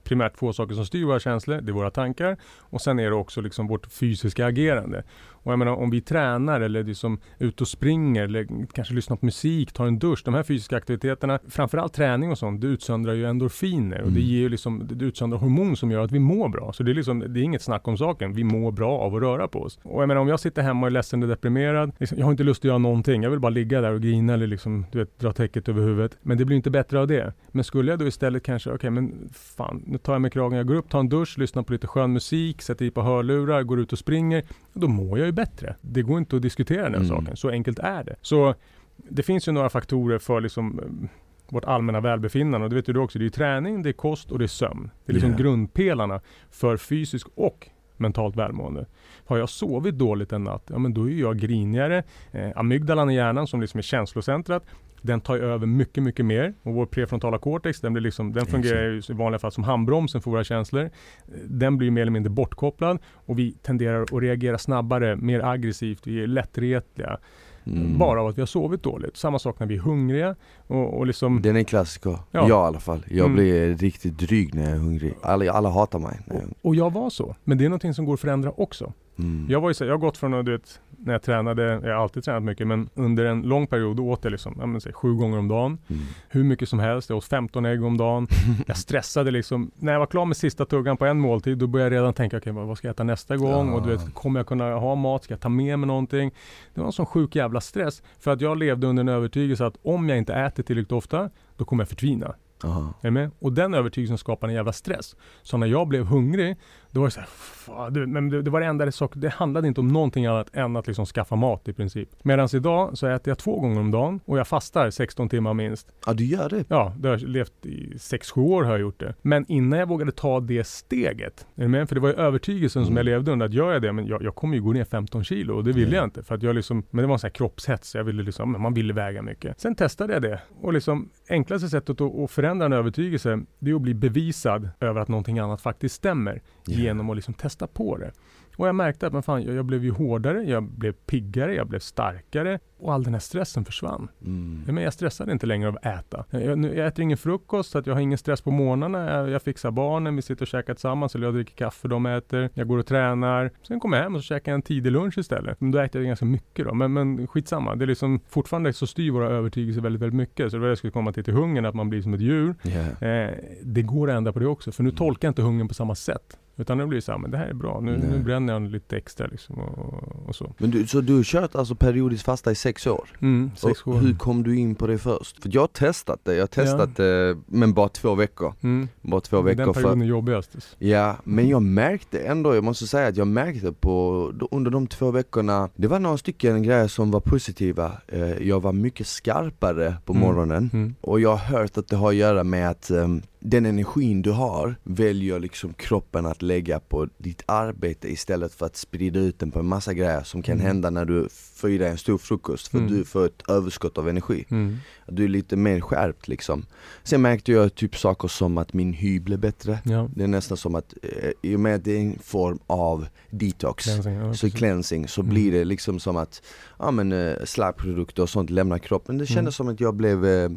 primärt två saker som styr våra känslor. Det är våra tankar och sen är det också liksom vårt fysiska agerande. Och jag menar om vi tränar eller liksom ute och springer eller kanske lyssnar på musik, tar en dusch. De här fysiska aktiviteterna, framförallt träning och sånt, det utsöndrar ju endorfiner och det mm. ger ju liksom, det utsöndrar hormon som gör att vi mår bra. Så det är liksom, det är inget snack om saken. Vi mår bra av att röra på oss. Och jag menar om jag sitter hemma och är ledsen och deprimerad, liksom, jag har inte lust att göra någonting. Jag vill bara ligga där och grina eller liksom, du vet, dra täcket över huvudet. Men det blir inte bättre av det. Men skulle jag då istället kanske, okej okay, men fan, nu tar jag mig kragen, jag går upp, tar en dusch, lyssnar på lite skön musik, sätter i på hörlurar, går ut och springer. Då mår jag ju bättre. Det går inte att diskutera den mm. saken. Så enkelt är det. Så det finns ju några faktorer för liksom eh, vårt allmänna välbefinnande. Och det vet du också, det är träning, det är kost och det är sömn. Det är liksom yeah. grundpelarna för fysisk och mentalt välmående. Har jag sovit dåligt en natt, ja men då är jag grinigare. Eh, amygdalan i hjärnan som liksom är känslocentrat, den tar över mycket, mycket mer. Och vår prefrontala cortex, den, blir liksom, den fungerar ju i vanliga fall som handbromsen för våra känslor. Den blir mer eller mindre bortkopplad och vi tenderar att reagera snabbare, mer aggressivt, vi är lättretliga. Mm. Bara av att vi har sovit dåligt. Samma sak när vi är hungriga. Och, och liksom... Den är klassiker. Ja. Jag i alla fall. Jag mm. blir riktigt dryg när jag är hungrig. Alla, alla hatar mig. Och, och jag var så. Men det är någonting som går att förändra också. Mm. Jag, var ju så, jag har gått från att, du vet, när jag tränade, jag har alltid tränat mycket, men under en lång period då åt jag liksom, jag menar, sju gånger om dagen. Mm. Hur mycket som helst, jag åt 15 ägg om dagen. jag stressade liksom. När jag var klar med sista tuggan på en måltid, då började jag redan tänka, okej okay, vad ska jag äta nästa gång? Ja. Och du vet, kommer jag kunna ha mat? Ska jag ta med mig någonting? Det var en sån sjuk jävla stress. För att jag levde under en övertygelse att om jag inte äter tillräckligt ofta, då kommer jag förtvina. Aha. Är med? Och den övertygelsen skapar en jävla stress. Så när jag blev hungrig, då var det så här, fan, du, men det, det var det enda det sak, det handlade inte om någonting annat än att liksom skaffa mat i princip. Medan idag så äter jag två gånger om dagen och jag fastar 16 timmar minst. Ja, du gör det? Ja, det har jag levt i 6-7 år har jag gjort det. Men innan jag vågade ta det steget, är du med? För det var ju övertygelsen som Mm. jag levde under, att gör jag det, men jag, jag kommer ju gå ner 15 kilo och det ville Mm. jag inte. För att jag liksom, men det var en sån här kroppshets, jag ville liksom, man ville väga mycket. Sen testade jag det och liksom enklaste sättet att, att förändra en övertygelse, det är att bli bevisad över att någonting annat faktiskt stämmer. Ja. Genom att liksom testa på det. Och jag märkte att men fan, jag, jag blev ju hårdare, jag blev piggare, jag blev starkare och all den här stressen försvann. Mm. Men jag stressade inte längre av att äta. Jag, jag, äter ingen frukost så att jag har ingen stress på morgnarna. Jag, jag fixar barnen, vi sitter och käkar tillsammans eller jag dricker kaffe, de äter. Jag går och tränar. Sen kommer jag hem och så käkar jag en tidig lunch istället. Men då äter jag ganska mycket då. Men, men skitsamma. Det är liksom fortfarande så styr våra övertygelser väldigt, väldigt mycket. Så det var det jag skulle komma till till hungern, att man blir som ett djur. Ja. Eh, det går att ändra på det också. För nu Mm. tolkar jag inte hungern på samma sätt. Utan det blir så här, men det här är bra. Nu, Nej. nu bränner jag lite extra liksom och, och så. Men du, så du har kört alltså periodiskt fasta i sex år? Mm, sex och år. hur kom du in på det först? För jag har testat det, jag har testat det men bara två veckor. Mm. Bara två Den veckor perioden för, är jobbigast. Ja, men jag märkte ändå, jag måste säga att jag märkte på, under de två veckorna Det var några stycken grejer som var positiva Eh, Jag var mycket skarpare på Mm. morgonen Mm. Och jag har hört att det har att göra med att ehm, den energin du har väljer liksom kroppen att lägga på ditt arbete istället för att sprida ut den på en massa grejer som kan Mm. hända när du får i dig en stor frukost för Mm. du får ett överskott av energi. Mm. Du är lite mer skärpt liksom. Sen märkte jag typ saker som att min hy blev bättre. Ja. Det är nästan som att, eh, i och med att det är en form av detox, Cleansing, ja, så cleansing, så Mm. blir det liksom som att, ja men eh, slaggprodukter och sånt lämnar kroppen. Det kändes Mm. som att jag blev, eh,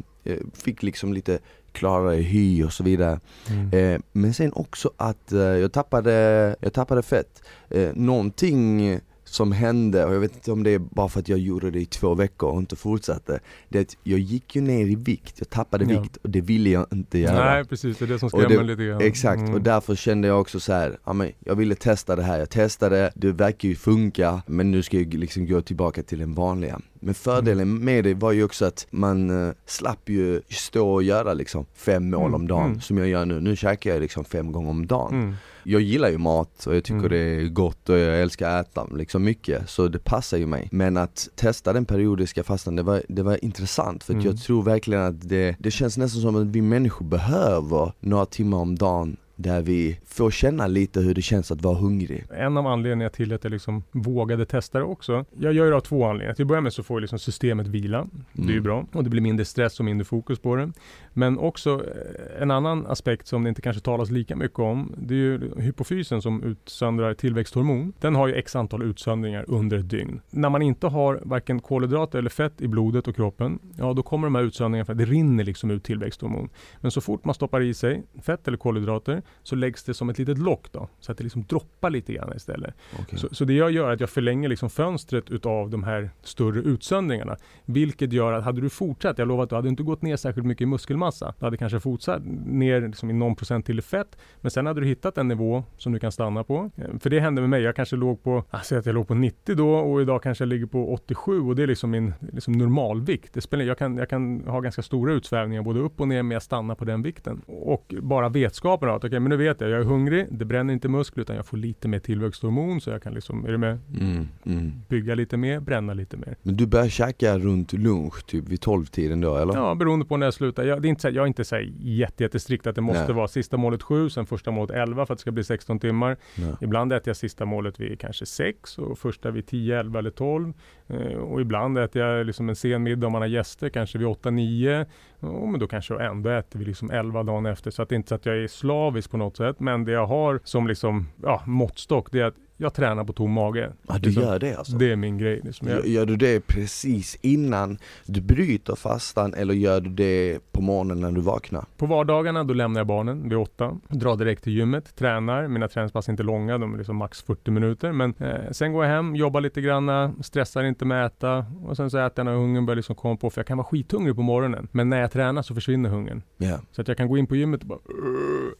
fick liksom lite klarare hy och så vidare. Mm. Eh, men sen också att eh, jag tappade, jag tappade fett. Eh, någonting som hände, och jag vet inte om det är bara för att jag gjorde det i två veckor och inte fortsatte. Det är att jag gick ju ner i vikt, jag tappade Ja. vikt och det ville jag inte göra. Nej precis, det är det som skrämmer det- lite grann. Exakt, Mm. och därför kände jag också så här, ja men jag ville testa det här, jag testade, det verkar ju funka, men nu ska jag liksom gå tillbaka till den vanliga. Men fördelen Mm. med det var ju också att man eh, slapp ju stå och göra liksom fem mål Mm, om dagen, mm. som jag gör nu. Nu käkar jag liksom fem gånger om dagen. Mm. Jag gillar ju mat och jag tycker Mm. det är gott och jag älskar att äta liksom mycket, så det passar ju mig. Men att testa den periodiska fastan, det var, det var intressant för att Mm. jag tror verkligen att det, det känns nästan som att vi människor behöver några timmar om dagen där vi får känna lite hur det känns att vara hungrig. En av anledningarna till att jag liksom vågade testa det också. Jag gör det av två anledningar. Till att börja med så får liksom systemet vila. Det är ju Mm. bra. Och det blir mindre stress och mindre fokus på det. Men också eh, en annan aspekt som det inte kanske talas lika mycket om. Det är ju hypofysen som utsöndrar tillväxthormon. Den har ju x antal utsöndringar under ett dygn. När man inte har varken kolhydrater eller fett i blodet och kroppen. Ja, då kommer de här utsöndringarna för att det rinner liksom ut tillväxthormon. Men så fort man stoppar i sig fett eller kolhydrater så läggs det som ett litet lock då. Så att det liksom droppar lite grann istället. Okej. Så, så det jag gör är att jag förlänger liksom fönstret utav de här större utsöndringarna. Vilket gör att hade du fortsatt, jag lovar att du hade inte gått ner särskilt mycket i muskelmassa. Du hade kanske fortsatt ner liksom i någon procent till i fett. Men sen hade du hittat en nivå som du kan stanna på. Eh, För det hände med mig. Jag kanske låg på, jag säger att jag låg på 90 då och idag kanske jag ligger på 87 och det är liksom min liksom normalvikt. Det spelar, jag, kan, jag kan ha ganska stora utsvävningar både upp och ner men jag stannar på den vikten. Och bara vetskapen av att okej men nu vet jag, jag är hungrig, det bränner inte muskler utan jag får lite mer tillväxthormon så jag kan liksom, är du med? Mm, mm. Bygga lite mer, bränna lite mer. Men du börjar käka runt lunch, typ vid 12-tiden då eller? Ja, beroende på när jag slutar. Jag, det är inte jag är inte så jätte, jättestrikt att det måste Nej. vara sista målet 7, sen första målet 11 för att det ska bli 16 timmar. Ja. Ibland äter jag sista målet vid kanske 6 och första vid 10, 11 eller 12. Eh, och ibland äter jag liksom en sen middag om man har gäster, kanske vid 8, 9. Och men då kanske jag ändå äter vi liksom 11 dagen efter. Så att det är inte så att jag är slavisk på något sätt. Men det jag har som liksom, ja, måttstock, det är att jag tränar på tom mage. Ja du Liksom, gör det alltså? Det är min grej. Liksom. Jag, gör du det precis innan du bryter fastan eller gör du det på morgonen när du vaknar? På vardagarna då lämnar jag barnen vid åtta, drar direkt till gymmet, tränar. Mina träningspass är inte långa, de är liksom max 40 minuter. Men eh, sen går jag hem, jobbar lite granna, stressar inte med att äta och sen så äter jag när hungern börjar liksom komma på. För jag kan vara skithungrig på morgonen. Men när jag tränar så försvinner hungern. Ja. Så att jag kan gå in på gymmet och bara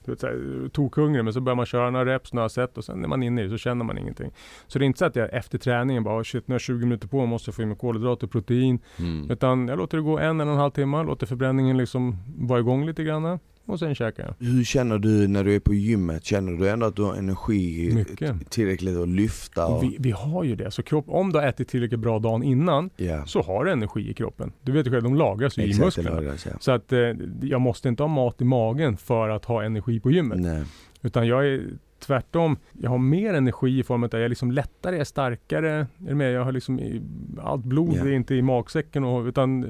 här, tokhungrig men så börjar man köra några reps, några set och sen är man inne i det så känner känner man ingenting. Så det är inte så att jag efter träningen bara, shit nu har jag 20 minuter på mig, måste få i mig kolhydrater och protein. Mm. Utan jag låter det gå en eller en halv timme, låter förbränningen liksom vara igång lite grann och sen käkar jag. Hur känner du när du är på gymmet? Känner du ändå att du har energi Mycket. tillräckligt att lyfta? Och... Och vi, vi har ju det. Så kropp, om du har ätit tillräckligt bra dagen innan Ja, så har du energi i kroppen. Du vet ju själv, de lagras ju i musklerna. lagras, ja. Så att eh, jag måste inte ha mat i magen för att ha energi på gymmet. Nej. Utan jag är tvärtom, jag har mer energi i form av att jag är liksom lättare, jag är starkare. Är med? Jag har liksom, i- allt blod Ja. är inte i magsäcken och, utan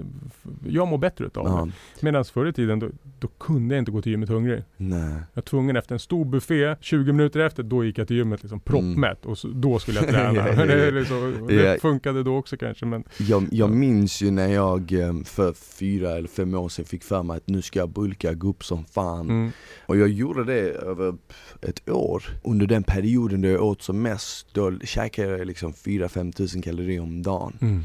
jag mår bättre utav det. Medan förr i tiden då, då kunde jag inte gå till gymmet hungrig. nej. Jag var tvungen efter en stor buffé, 20 minuter efter, då gick jag till gymmet liksom proppmätt och så, då skulle jag träna. Ja, ja. det, liksom, det Ja. funkade då också kanske men Jag, jag minns ju när jag eh, för fyra eller fem år sedan fick för mig att nu ska jag bulka, gå upp som fan. mm, Och jag gjorde det över ett år. Under den perioden då jag åt som mest, då käkade jag liksom 4-5 tusen kalorier om dagen. mm.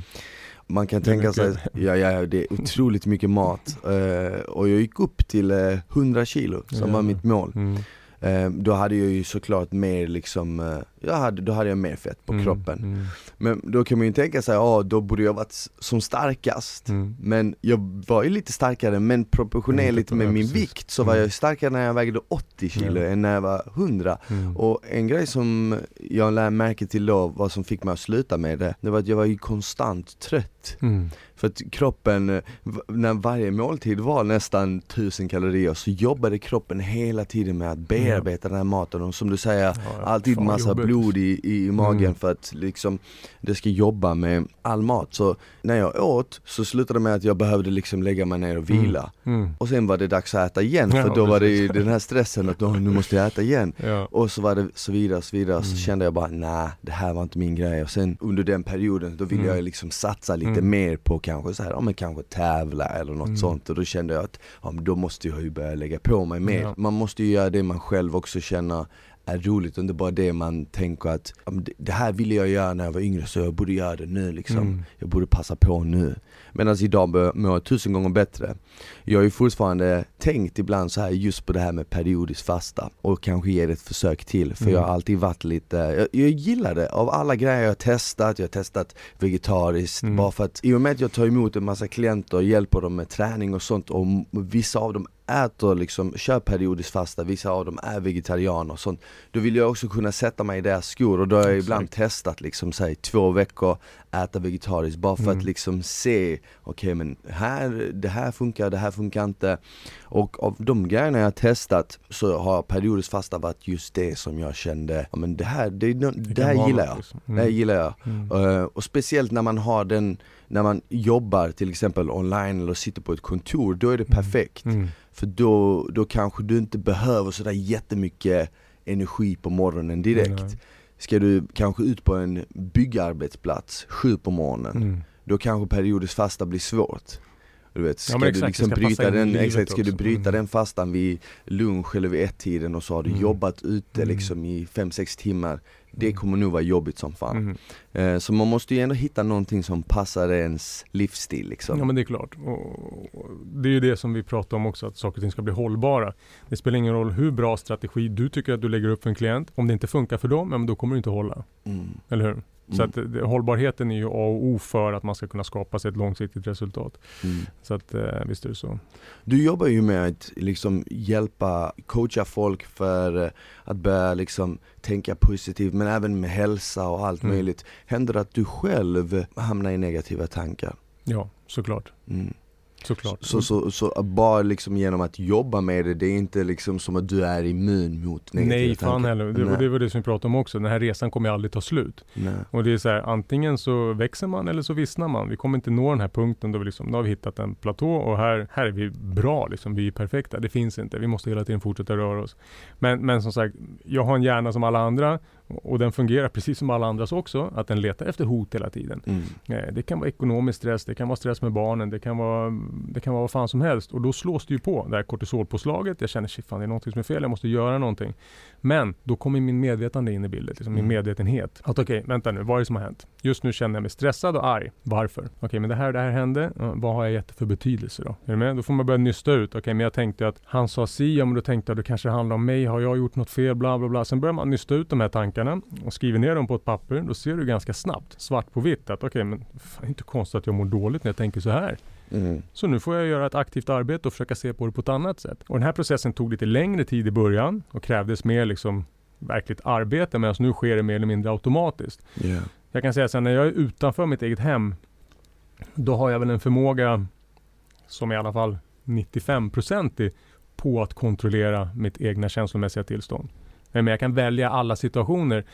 Man kan tänka sig, ja, ja det är otroligt mycket mat. Eh, och jag gick upp till eh, 100 kilo som Ja. var mitt mål. Mm. Eh, då hade jag ju såklart mer liksom, jag hade, då hade jag mer fett på Mm, kroppen. Mm. Men då kan man ju tänka sig, ja då borde jag varit som starkast. Mm. Men jag var ju lite starkare, men proportionerligt Mm, med min precis. vikt så var Mm. jag starkare när jag vägde 80 kilo än när jag var 100. Mm. Och en grej som jag lär märke till då, vad som fick mig att sluta med det, det var att jag var ju konstant trött. För att kroppen, eh, när varje måltid var nästan 1000 kalorier så jobbade kroppen hela tiden med att bearbeta den här maten och som du säger, Ja, alltid massa jobbigt. Blod i, i magen Mm. för att liksom det ska jobba med all mat. Så när jag åt så slutade det med att jag behövde liksom lägga mig ner och vila. Mm. Och sen var det dags att äta igen för Ja, då var det ju den här stressen att "Åh, nu måste jag äta igen. Ja. Och så var det så vidare och så vidare, så Mm. kände jag bara nej det här var inte min grej och sen under den perioden då ville Mm. jag liksom satsa lite Mm. mer på kanske så här, ja men kanske tävla eller något Mm. sånt och då kände jag att ja, men då måste jag ju börja lägga på mig mer. Man måste ju göra det man själv också känner är roligt och inte bara det man tänker att det- här ville jag göra när jag var yngre så jag borde göra det nu liksom. Mm. Jag borde passa på nu. Medan idag mår jag tusen gånger bättre. Jag har ju fortfarande tänkt ibland så här just på det här med periodisk fasta och kanske ge det ett försök till för Mm. jag har alltid varit lite, jag, jag gillar det. Av alla grejer jag har testat, jag har testat vegetariskt Mm. bara för att i och med att jag tar emot en massa klienter och hjälper dem med träning och sånt och vissa av dem äter liksom, kör periodiskt fasta, vissa av dem är vegetarianer och sånt. Då vill jag också kunna sätta mig i deras skor och då har jag Exakt. ibland testat liksom, säg två veckor äta vegetariskt bara för Mm. att liksom se, okej men här, det här funkar, det här funkar inte. Och av de grejerna jag har testat så har periodiskt fasta varit just det som jag kände, ja men det här, det, det, Det här gillar jag. liksom. Det här gillar jag. Mm. Eh, och speciellt när man har den, när man jobbar till exempel online eller sitter på ett kontor, då är det perfekt. Mm. För då, då kanske du inte behöver sådär jättemycket energi på morgonen direkt. Nej. Ska du kanske ut på en byggarbetsplats sju på morgonen, Mm. då kanske periodiskt fasta blir svårt. Du vet, ska du exakt, det liksom bryta den, exakt, ska du bryta Mm. den fastan vid lunch eller vid ett-tiden och så har du Mm. jobbat ute Mm. liksom i fem sex timmar Det Mm. kommer nog vara jobbigt som fan. Mm. Eh, så man måste ju ändå hitta någonting som passar ens livsstil liksom. Ja men det är klart. Och det är ju det som vi pratar om också, att saker och ting ska bli hållbara. Det spelar ingen roll hur bra strategi du tycker att du lägger upp för en klient. Om det inte funkar för dem, ja, men då kommer det inte hålla. Mm. Eller hur? Så Mm. att det, hållbarheten är ju A och O för att man ska kunna skapa sig ett långsiktigt resultat. Mm. Så att eh, visst är det så. Du jobbar ju med att liksom hjälpa, coacha folk för eh, att börja liksom tänka positivt men även med hälsa och allt Mm. möjligt. Händer det att du själv hamnar i negativa tankar? Ja, såklart. Mm. Såklart. Så, så, så bara liksom genom att jobba med det, det är inte liksom som att du är immun mot negativa Nej, tankar? fan heller. Det, Nej. det var det som vi pratade om också. Den här resan kommer aldrig ta slut. Nej. Och det är så här, antingen så växer man eller så vissnar man. Vi kommer inte nå den här punkten då vi liksom, då har vi hittat en platå och här, här är vi bra liksom. Vi är perfekta. Det finns inte. Vi måste hela tiden fortsätta röra oss. Men, men som sagt, jag har en hjärna som alla andra och den fungerar precis som alla andras också. Att den letar efter hot hela tiden. Mm. Eh, Det kan vara ekonomisk stress, det kan vara stress med barnen, det kan vara, det kan vara vad fan som helst. Och då slås det ju på, det här kortisolpåslaget. Jag känner, shit fan det är någonting som är fel, jag måste göra någonting. Men då kommer min medvetande in i bilden, liksom min Mm. medvetenhet. Att okej, vänta nu, vad är det som har hänt? Just nu känner jag mig stressad och arg. Varför? Okej, men det här och det här hände. Vad har jag gett det för betydelse då? Är du med? Då får man börja nysta ut. Okej, men jag tänkte att han sa si, ja men då tänkte jag att det kanske handlar om mig. Har jag gjort något fel? Bla bla bla. Sen börjar man nysta ut de här tankarna tankarna och skriver ner dem på ett papper, då ser du ganska snabbt, svart på vitt, att okej, okay, men det är inte konstigt att jag mår dåligt när jag tänker så här. Mm. Så nu får jag göra ett aktivt arbete och försöka se på det på ett annat sätt. Och den här processen tog lite längre tid i början och krävdes mer liksom verkligt arbete medan nu sker det mer eller mindre automatiskt. Yeah. Jag kan säga att när jag är utanför mitt eget hem då har jag väl en förmåga som i alla fall 95% på att kontrollera mitt egna känslomässiga tillstånd. Men jag kan välja alla situationer.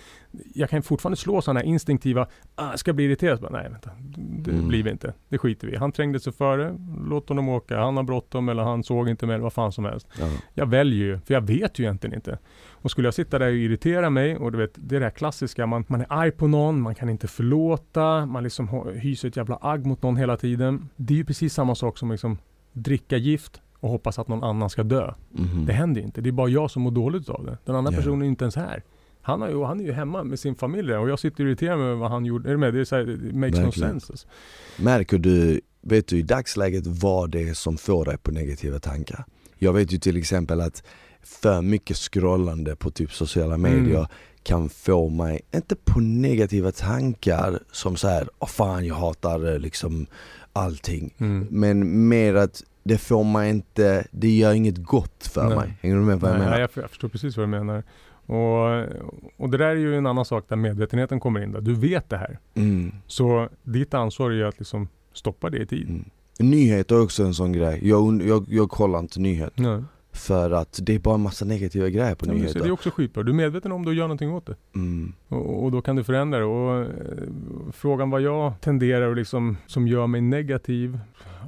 Jag kan fortfarande slå sådana instinktiva, ah, ska bli irriterad? Bara, Nej, vänta, det mm. blir vi inte. Det skiter vi Han trängde sig före, låt honom åka. Han har bråttom eller han såg inte mig eller vad fan som helst. Ja. Jag väljer ju, för jag vet ju egentligen inte. Och skulle jag sitta där och irritera mig och du vet, det är det här klassiska, man, man är arg på någon, man kan inte förlåta, man liksom hyser ett jävla agg mot någon hela tiden. Det är ju precis samma sak som liksom dricka gift, och hoppas att någon annan ska dö. Mm. Det händer inte. Det är bara jag som mår dåligt av det. Den andra yeah. personen är inte ens här. Han, har ju, han är ju hemma med sin familj och jag sitter och irriterar mig över vad han gjorde. Är du med? Det, är så här, it makes Verkligen. no sense. Alltså. Märker du, vet du i dagsläget vad det är som får dig på negativa tankar? Jag vet ju till exempel att för mycket scrollande på typ sociala medier mm. kan få mig, inte på negativa tankar som så här, åh fan jag hatar eh, liksom allting. Mm. Men mer att det får man inte, det gör inget gott för nej. mig. Hänger du med vad nej, jag menar? Jag, jag förstår precis vad du menar. Och, och det där är ju en annan sak där medvetenheten kommer in. Där. Du vet det här. Mm. Så ditt ansvar är ju att liksom stoppa det i tid. Mm. Nyheter är också en sån grej. Jag, jag, jag kollar inte nyheter. För att det är bara en massa negativa grejer på ja, nyheter. Det är också skitbra. Du är medveten om det och gör någonting åt det. Mm. Och, och, då kan du förändra det. Och, eh, frågan vad jag tenderar och liksom, som gör mig negativ.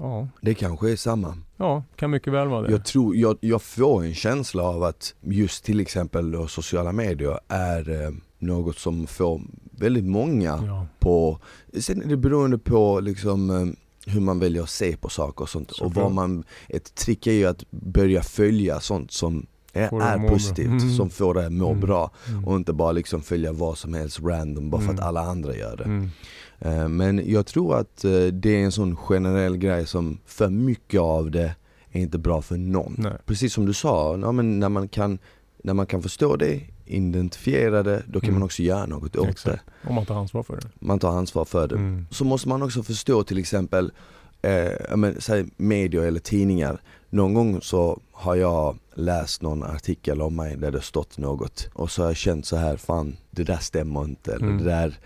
Ja. Det kanske är samma. Ja, kan mycket väl vara det. Jag tror, jag, jag får en känsla av att just till exempel sociala medier är eh, något som får väldigt många ja. på, sen är det beroende på liksom eh, hur man väljer att se på saker och sånt. Så och vad man, ett trick är ju att börja följa sånt som är, är positivt, mm. som får dig att må mm. bra. Mm. Och inte bara liksom följa vad som helst random bara för att mm. alla andra gör det. Uh, men jag tror att uh, det är en sån generell grej som, för mycket av det är inte bra för någon. Nej. Precis som du sa, ja, men när, man kan, när man kan förstå det identifiera det, då kan mm. man också göra något åt Exakt. det. Om man tar ansvar för det. Man tar ansvar för det. Mm. Så måste man också förstå till exempel, eh, men, säg medier eller tidningar. Någon gång så har jag läst någon artikel om mig där det stått något och så har jag känt så här, fan det där stämmer inte eller mm. det där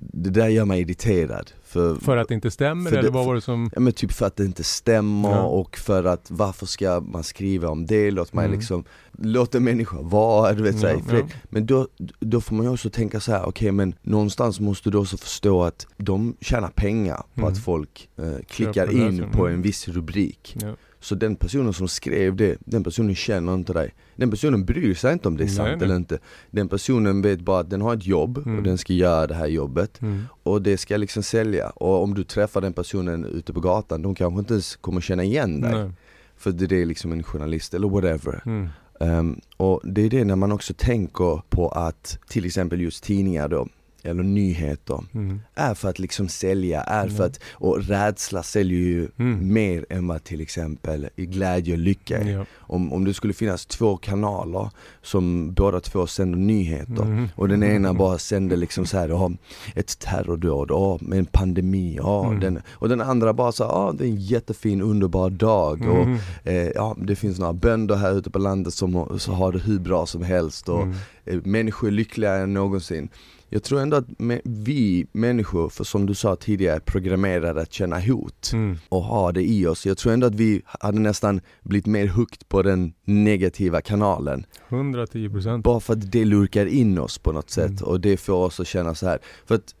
det där gör mig irriterad. För, för att det inte stämmer eller det, vad var det som? Ja men typ för att det inte stämmer ja. och för att varför ska man skriva om det? Låt mig mm. liksom, låt en människa vara, du vet ja, ja. Men då, då får man ju också tänka så här: okej okay, men någonstans måste du också förstå att de tjänar pengar på mm. att folk eh, klickar in på en viss rubrik. Så den personen som skrev det, den personen känner inte dig. Den personen bryr sig inte om det är sant nej, eller inte. Den personen vet bara att den har ett jobb mm. och den ska göra det här jobbet. Mm. Och det ska liksom sälja. Och om du träffar den personen ute på gatan, de kanske inte ens kommer känna igen dig. Nej. För det är liksom en journalist eller whatever. Mm. Um, och det är det när man också tänker på att till exempel just tidningar då eller nyheter, mm. är för att liksom sälja, är mm. för att, och rädsla säljer ju mm. mer än vad till exempel glädje och lycka är. Ja. Om, om det skulle finnas två kanaler som båda två sänder nyheter mm. och den ena bara sänder liksom så här, oh, ett terrordåd, oh, med en pandemi, oh, den, och den andra bara så oh, det är en jättefin underbar dag och mm. eh, ja, det finns några bönder här ute på landet som så har det hur bra som helst och eh, människor är lyckligare än någonsin jag tror ändå att vi människor, för som du sa tidigare, är programmerade att känna hot mm. och ha det i oss. Jag tror ändå att vi hade nästan blivit mer hooked på den negativa kanalen. 110% Bara för att det lurkar in oss på något sätt mm. och det får oss att känna så här. För att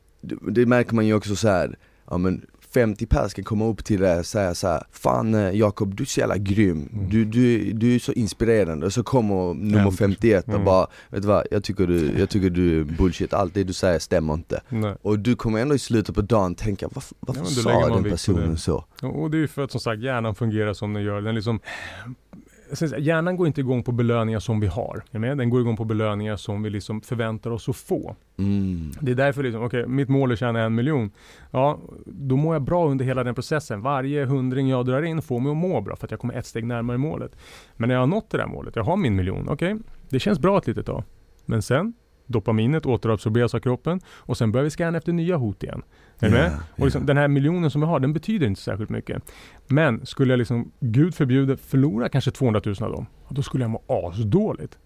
det märker man ju också så här, ja men 50 pers ska komma upp till dig och säga så här, Fan eh, Jakob, du är så jävla grym, mm. du, du, du är så inspirerande och så kommer nummer 51 och mm. bara Vet du vad, jag tycker du, jag tycker du är bullshit, allt det du säger stämmer inte Nej. Och du kommer ändå i slutet på dagen tänka, varför, varför ja, sa den personen så? Och det är ju för att som sagt hjärnan fungerar som den gör, den liksom hjärnan går inte igång på belöningar som vi har. Den går igång på belöningar som vi liksom förväntar oss att få. Mm. Det är därför, liksom, okay, mitt mål är att tjäna en miljon. Ja, då mår jag bra under hela den processen. Varje hundring jag drar in får mig att må bra för att jag kommer ett steg närmare målet. Men när jag har nått det där målet, jag har min miljon, okej, okay, det känns bra ett litet tag. Men sen Dopaminet återabsorberas av kroppen och sen börjar vi scanna efter nya hot igen. Är du med? Och liksom, ja. Den här miljonen som vi har, den betyder inte särskilt mycket. Men skulle jag liksom, gud förbjude, förlora kanske 200 000 av dem, då skulle jag må asdåligt.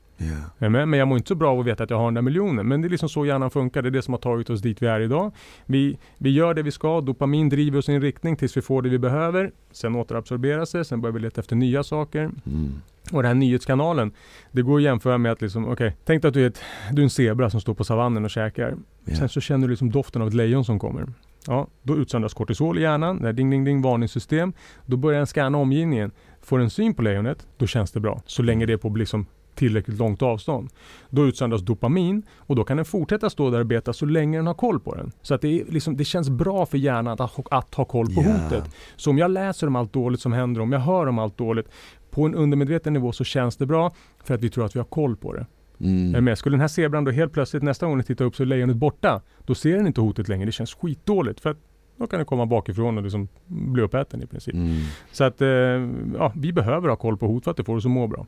Du med? Men jag mår inte så bra av att veta att jag har den där miljonen. Men det är liksom så hjärnan funkar. Det är det som har tagit oss dit vi är idag. Vi, vi gör det vi ska. Dopamin driver oss i en riktning tills vi får det vi behöver. Sen återabsorberas det. Sen börjar vi leta efter nya saker. Mm. Och den här nyhetskanalen, det går att jämföra med att liksom, okej, tänk dig att du är, ett, du är en zebra som står på savannen och käkar. Ja. Sen så känner du liksom doften av ett lejon som kommer. Ja, då utsöndras kortisol i hjärnan, det ding ding ding varningssystem. Då börjar den scanna omgivningen. Får en syn på lejonet, då känns det bra. Så länge det är på liksom tillräckligt långt avstånd. Då utsöndras dopamin och då kan den fortsätta stå där och beta så länge den har koll på den. Så att det, är liksom, det känns bra för hjärnan att, ha- att ha koll på Ja. hotet. Så om jag läser om allt dåligt som händer, om jag hör om allt dåligt, på en undermedveten nivå så känns det bra för att vi tror att vi har koll på det. Mm. med? Skulle den här zebran då helt plötsligt nästa gång den tittar upp så är lejonet borta, då ser den inte hotet längre. Det känns skitdåligt för att då kan den komma bakifrån och liksom bli uppäten i princip. Mm. Så att eh, ja, vi behöver ha koll på hot för att det får oss att må bra.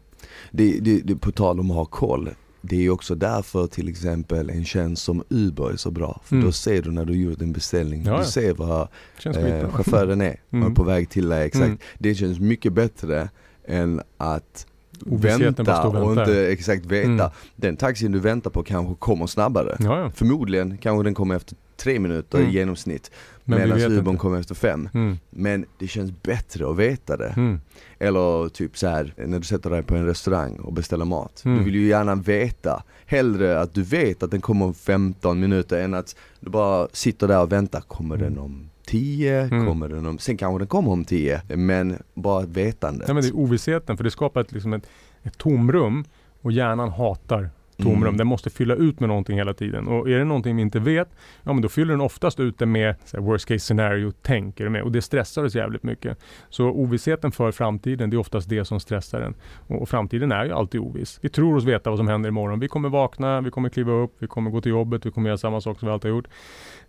Det, det, det, på tal om att ha koll, det är ju också därför till exempel en tjänst som Uber är så bra. För Mm. då ser du när du gjort en beställning, Ja, ja. du ser vad eh, chauffören är, Mm. på väg till dig exakt. Mm. Det känns mycket bättre än att vänta och inte exakt veta. Mm. Den taxin du väntar på kanske kommer snabbare. Ja. Förmodligen kanske den kommer efter tre minuter Mm. i genomsnitt. Men Medan inte. kommer efter fem. Mm. Men det känns bättre att veta det. Mm. Eller typ så här när du sätter dig på en restaurang och beställer mat. Mm. Du vill ju gärna veta. Hellre att du vet att den kommer om 15 minuter än att du bara sitter där och väntar. Kommer Mm. den om 10? Mm. Kommer den om... Sen kanske den kommer om 10. Men bara vetandet. Nej, men det är ovissheten för det skapar ett, liksom ett, ett tomrum och hjärnan hatar tomrum. Mm. Den måste fylla ut med någonting hela tiden. Och är det någonting vi inte vet, ja men då fyller den oftast ut det med här, worst case scenario tänker med och det stressar oss jävligt mycket. Så ovissheten för framtiden, det är oftast det som stressar den. Och, och framtiden är ju alltid oviss. Vi tror oss veta vad som händer imorgon. Vi kommer vakna, vi kommer kliva upp, vi kommer gå till jobbet, vi kommer göra samma sak som vi alltid har gjort.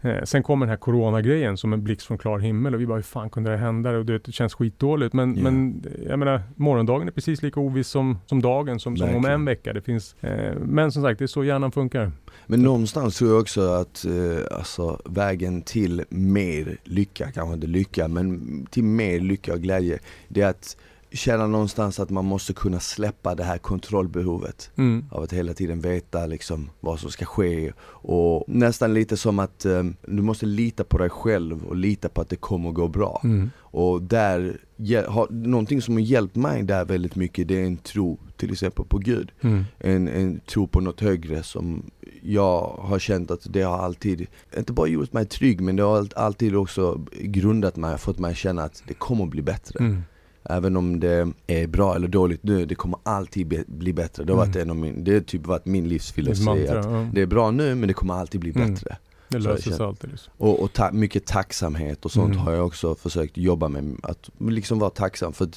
Eh, sen kommer den här coronagrejen som en blixt från klar himmel och vi bara hur fan kunde det hända? Och det, det känns skitdåligt men, Ja. men jag menar morgondagen är precis lika oviss som, som dagen, som, som om en vecka. Det finns, eh, men som sagt, det är så hjärnan funkar. Men någonstans tror jag också att eh, alltså, vägen till mer lycka, kanske inte lycka, men till mer lycka och glädje, det är att känna någonstans att man måste kunna släppa det här kontrollbehovet. Mm. Av att hela tiden veta liksom vad som ska ske och nästan lite som att eh, du måste lita på dig själv och lita på att det kommer att gå bra. Mm. Och där, har, någonting som har hjälpt mig där väldigt mycket det är en tro till exempel på Gud. Mm. En, en tro på något högre som jag har känt att det har alltid, inte bara gjort mig trygg men det har all- alltid också grundat mig, fått mig att känna att det kommer bli bättre. Mm. Även om det är bra eller dåligt nu, det kommer alltid bli bättre. Det har varit en av min, det har typ varit min livsfilosofi att det är bra nu men det kommer alltid bli Mm. bättre. Det löser sig alltid. Liksom. Och, och ta- mycket tacksamhet och sånt Mm. har jag också försökt jobba med, att liksom vara tacksam. För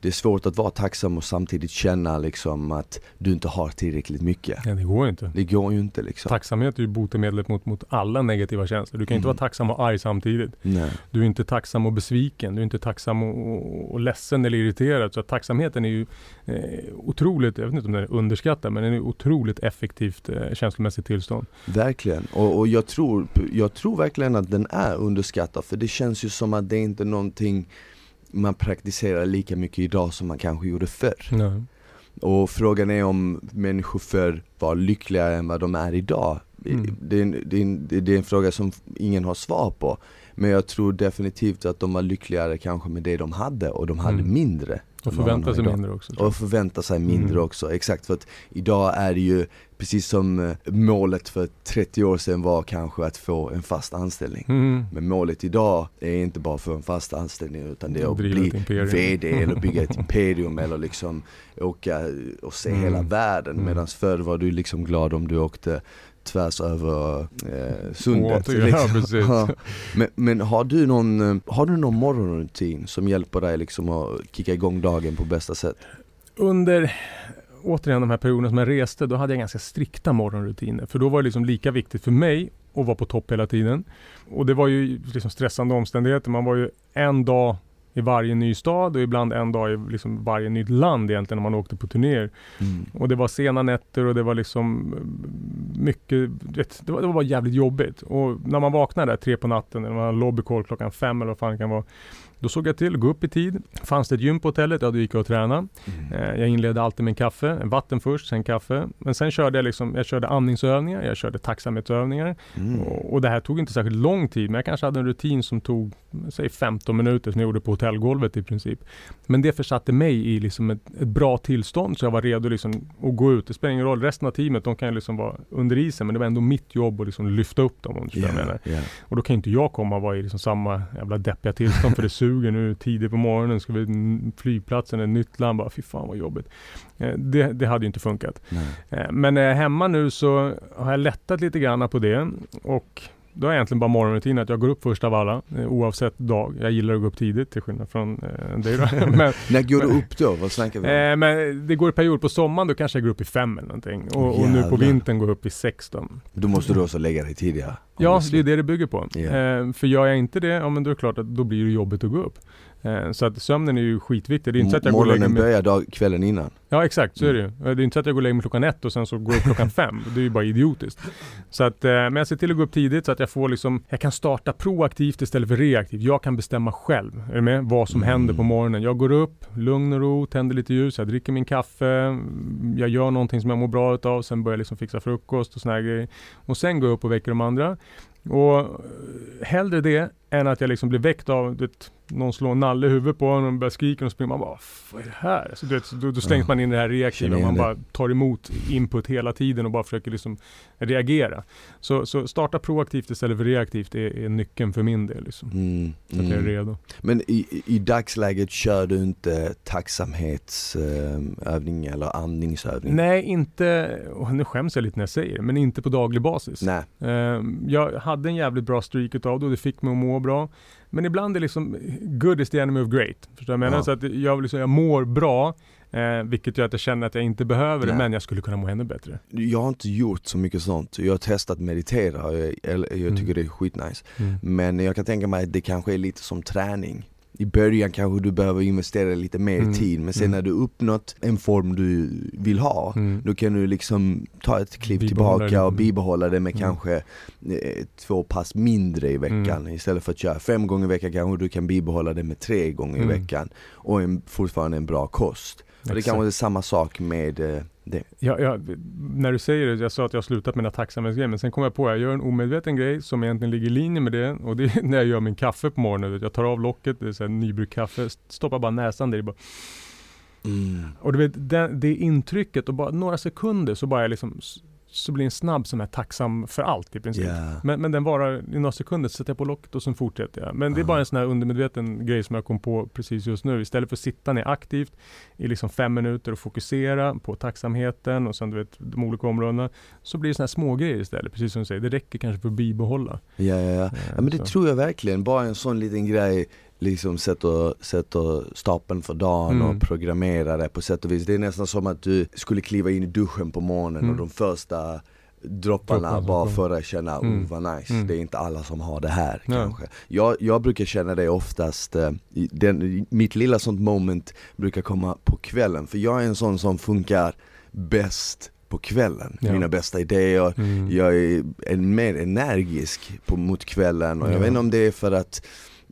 det är svårt att vara tacksam och samtidigt känna liksom att du inte har tillräckligt mycket. Ja, det går inte. Det går ju inte liksom. Tacksamhet är ju botemedlet mot, mot alla negativa känslor. Du kan inte Mm. vara tacksam och arg samtidigt. Nej. Du är inte tacksam och besviken. Du är inte tacksam och, och, och ledsen eller irriterad. Så tacksamheten är ju eh, otroligt, jag vet inte om den är underskattad, men den är otroligt effektivt eh, känslomässigt tillstånd. Verkligen, och, och jag, tror, jag tror verkligen att den är underskattad för det känns ju som att det är inte någonting man praktiserar lika mycket idag som man kanske gjorde förr. Nej. Och frågan är om människor förr var lyckligare än vad de är idag. Mm. Det, är en, det, är en, det är en fråga som ingen har svar på. Men jag tror definitivt att de var lyckligare kanske med det de hade och de hade Mm. mindre. Och förvänta sig mindre också. Och förvänta sig mindre Mm. också, exakt för att idag är det ju precis som eh, målet för 30 år sedan var kanske att få en fast anställning. Mm. Men målet idag är inte bara att få en fast anställning utan det är att bli. VD eller bygga ett imperium eller liksom åka och se Mm. hela världen. Mm. Medan förr var du liksom glad om du åkte tvärs över eh, sundet. Ja, precis. Ja. Men, men har, du någon, eh, har du någon morgonrutin som hjälper dig liksom att kicka igång dagen på bästa sätt? Under återigen de här perioderna som jag reste, då hade jag ganska strikta morgonrutiner. För då var det liksom lika viktigt för mig att vara på topp hela tiden. Och det var ju liksom stressande omständigheter. Man var ju en dag i varje ny stad och ibland en dag i liksom varje nytt land egentligen när man åkte på turnéer. Mm. Och det var sena nätter och det var liksom mycket, vet, det, var, det var bara jävligt jobbigt. Och när man vaknade där tre på natten, när man hade lobbycall klockan fem eller vad fan det kan vara. Då såg jag till att gå upp i tid. Fanns det ett gym på hotellet, ja då gick jag och tränade. Mm. Eh, jag inledde alltid med en kaffe, vatten först, sen kaffe. Men sen körde jag liksom, jag körde andningsövningar, jag körde tacksamhetsövningar. Mm. Och, och det här tog inte särskilt lång tid, men jag kanske hade en rutin som tog, säg 15 minuter som jag gjorde på hotellgolvet i princip. Men det försatte mig i liksom ett, ett bra tillstånd så jag var redo liksom att gå ut. Det spelar ingen roll, resten av teamet de kan ju liksom vara under isen men det var ändå mitt jobb att liksom lyfta upp dem om du jag menar. Ja. Och då kan inte jag komma och vara i liksom samma jävla deppiga tillstånd för det suger nu tidigt på morgonen, ska vi flygplatsen, ett nytt land, bara fy fan vad jobbigt. Eh, Det, det hade ju inte funkat. Nej. Eh, Men när jag är hemma nu så har jag lättat lite grann på det och då är egentligen bara morgonrutinen att jag går upp först av alla eh, oavsett dag. Jag gillar att gå upp tidigt till skillnad från eh, dig då. men, När går du upp då? Vad snackar vi om? eh, men det går i period på sommaren, då kanske jag går upp i fem eller någonting. Och, och nu på vintern går jag upp i 16. Då måste du också lägga dig tidigare. Ja, det är det det bygger på. Eh, för gör jag inte det, ja men då är det klart att då blir det jobbigt att gå upp. Eh, så att sömnen är ju skitviktig. Det är inte så att jag går och lägger Morgonen mig... börjar dag, kvällen innan. Ja exakt, så är det ju. Eh, Det är inte så att jag går och lägger mig klockan ett och sen så går jag klockan fem. Det är ju bara idiotiskt. Så att, eh, men jag ser till att gå upp tidigt så att jag får liksom, jag kan starta proaktivt istället för reaktivt. Jag kan bestämma själv, är du med? Vad som Mm. händer på morgonen. Jag går upp, lugn och ro, tänder lite ljus, jag dricker min kaffe, jag gör någonting som jag mår bra utav, sen börjar jag liksom fixa frukost och såna här grejer. Och sen går jag upp och väcker de andra. Och hellre det än att jag liksom blir väckt av vet, någon slår en nalle i huvudet på honom och börjar skrika och springer man bara vad är det här? Så du vet, då, då slängs Ja. man in i det här reaktiva och man bara tar emot input hela tiden och bara försöker liksom reagera. Så, så starta proaktivt istället för reaktivt är, är nyckeln för min del. Liksom. Mm. Så att jag är Mm. redo. Men i, i dagsläget kör du inte tacksamhetsövning eller andningsövning? Nej, inte, och nu skäms jag lite när jag säger det, men inte på daglig basis. Nej. Eh, jag hade en jävligt bra streak utav det och det fick mig att må bra. Men ibland är liksom good is the enemy of great. Förstår du vad jag menar? Ja. Så att jag, liksom, jag mår bra, eh, vilket gör att jag känner att jag inte behöver det, Nej. men jag skulle kunna må ännu bättre. Jag har inte gjort så mycket sånt. Jag har testat meditera och jag, jag Mm. tycker det är skitnice. Men jag kan tänka mig att det kanske är lite som träning. I början kanske du behöver investera lite mer Mm. tid men sen Mm. när du uppnått en form du vill ha Mm. Då kan du liksom ta ett kliv Bibehålla tillbaka det. och bibehålla det med Mm. kanske eh, två pass mindre i veckan Mm. Istället för att köra fem gånger i veckan kanske du kan bibehålla det med tre gånger Mm. i veckan Och en, fortfarande en bra kost. Och det Exakt. kanske är samma sak med eh, det. Ja, ja, när du säger det, jag sa att jag har slutat med den här tacksamhetsgrejen, men sen kom jag på att jag gör en omedveten grej som egentligen ligger i linje med det och det är när jag gör min kaffe på morgonen. Jag tar av locket, det är här nybryggt kaffe, stoppar bara näsan där i bara Och du vet, det, det intrycket och bara några sekunder så bara jag liksom så blir en snabb som är tacksam för allt i princip. Ja. Men, men den varar i några sekunder, så sätter jag på locket och sen fortsätter jag. Men det är bara en sån här undermedveten grej som jag kom på precis just nu. Istället för att sitta ner aktivt i liksom fem minuter och fokusera på tacksamheten och sen du vet de olika områdena. Så blir det såna här små grejer istället, precis som du säger. Det räcker kanske för att bibehålla. Ja, ja, ja. Eh, ja men det så. tror jag verkligen, bara en sån liten grej liksom sätter, sätter stapeln för dagen Mm. och programmerar det på sätt och vis. Det är nästan som att du skulle kliva in i duschen på morgonen Mm. och de första dropparna som bara för att känna, Mm. oh vad nice, Mm. det är inte alla som har det här Ja. kanske. Jag, jag brukar känna det oftast, eh, den, mitt lilla sånt moment brukar komma på kvällen, för jag är en sån som funkar bäst på kvällen. Ja. Mina bästa idéer, Mm. jag är en, mer energisk på, mot kvällen och jag Ja. vet inte om det är för att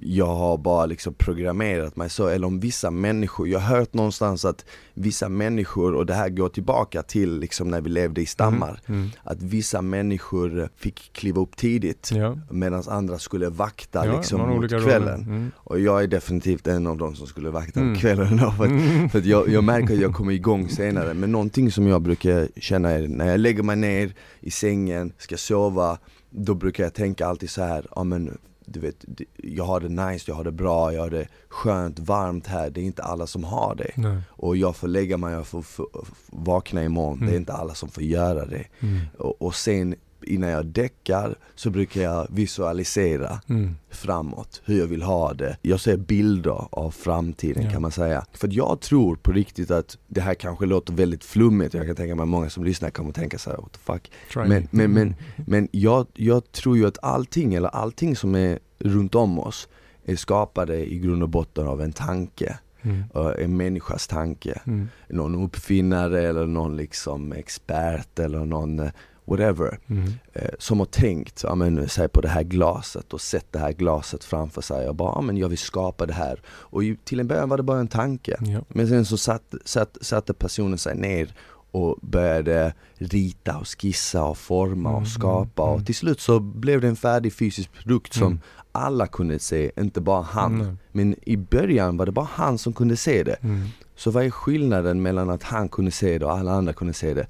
jag har bara liksom programmerat mig så, eller om vissa människor, jag har hört någonstans att vissa människor, och det här går tillbaka till liksom när vi levde i stammar, Mm. att vissa människor fick kliva upp tidigt Ja. medan andra skulle vakta Ja, liksom mot kvällen. Mm. Och jag är definitivt en av de som skulle vakta Mm. kvällen då, för att Mm. för att jag, jag märker att jag kommer igång senare, men någonting som jag brukar känna är när jag lägger mig ner i sängen, ska sova, då brukar jag tänka alltid så här, ja men du vet, jag har det nice, jag har det bra, jag har det skönt, varmt här, det är inte alla som har det. Nej. Och jag får lägga mig, jag får, får, vakna imorgon, det är Mm. inte alla som får göra det. Mm. Och, och sen innan jag däckar så brukar jag visualisera Mm. framåt, hur jag vill ha det. Jag ser bilder av framtiden Ja. kan man säga. För jag tror på riktigt att det här kanske låter väldigt flummigt, jag kan tänka mig att många som lyssnar kommer tänka så här, what the fuck. Men- me. men- men- Mm. Men jag, jag tror ju att allting, eller allting som är runt om oss är skapade i grund och botten av en tanke. Mm. En människas tanke. Mm. Någon uppfinnare eller någon liksom expert eller någon eh, whatever. Mm. eh, Som har tänkt, ja men säg på det här glaset och sett det här glaset framför sig och bara, ja men jag vill skapa det här. Och ju, till en början var det bara en tanke. Ja. Men sen så satt, satt, satte personen sig ner och började rita och skissa och forma Mm, och skapa mm, och till slut så blev det en färdig fysisk produkt som Mm. alla kunde se, inte bara han. Men i början var det bara han som kunde se det. Mm. Så vad är skillnaden mellan att han kunde se det och alla andra kunde se det?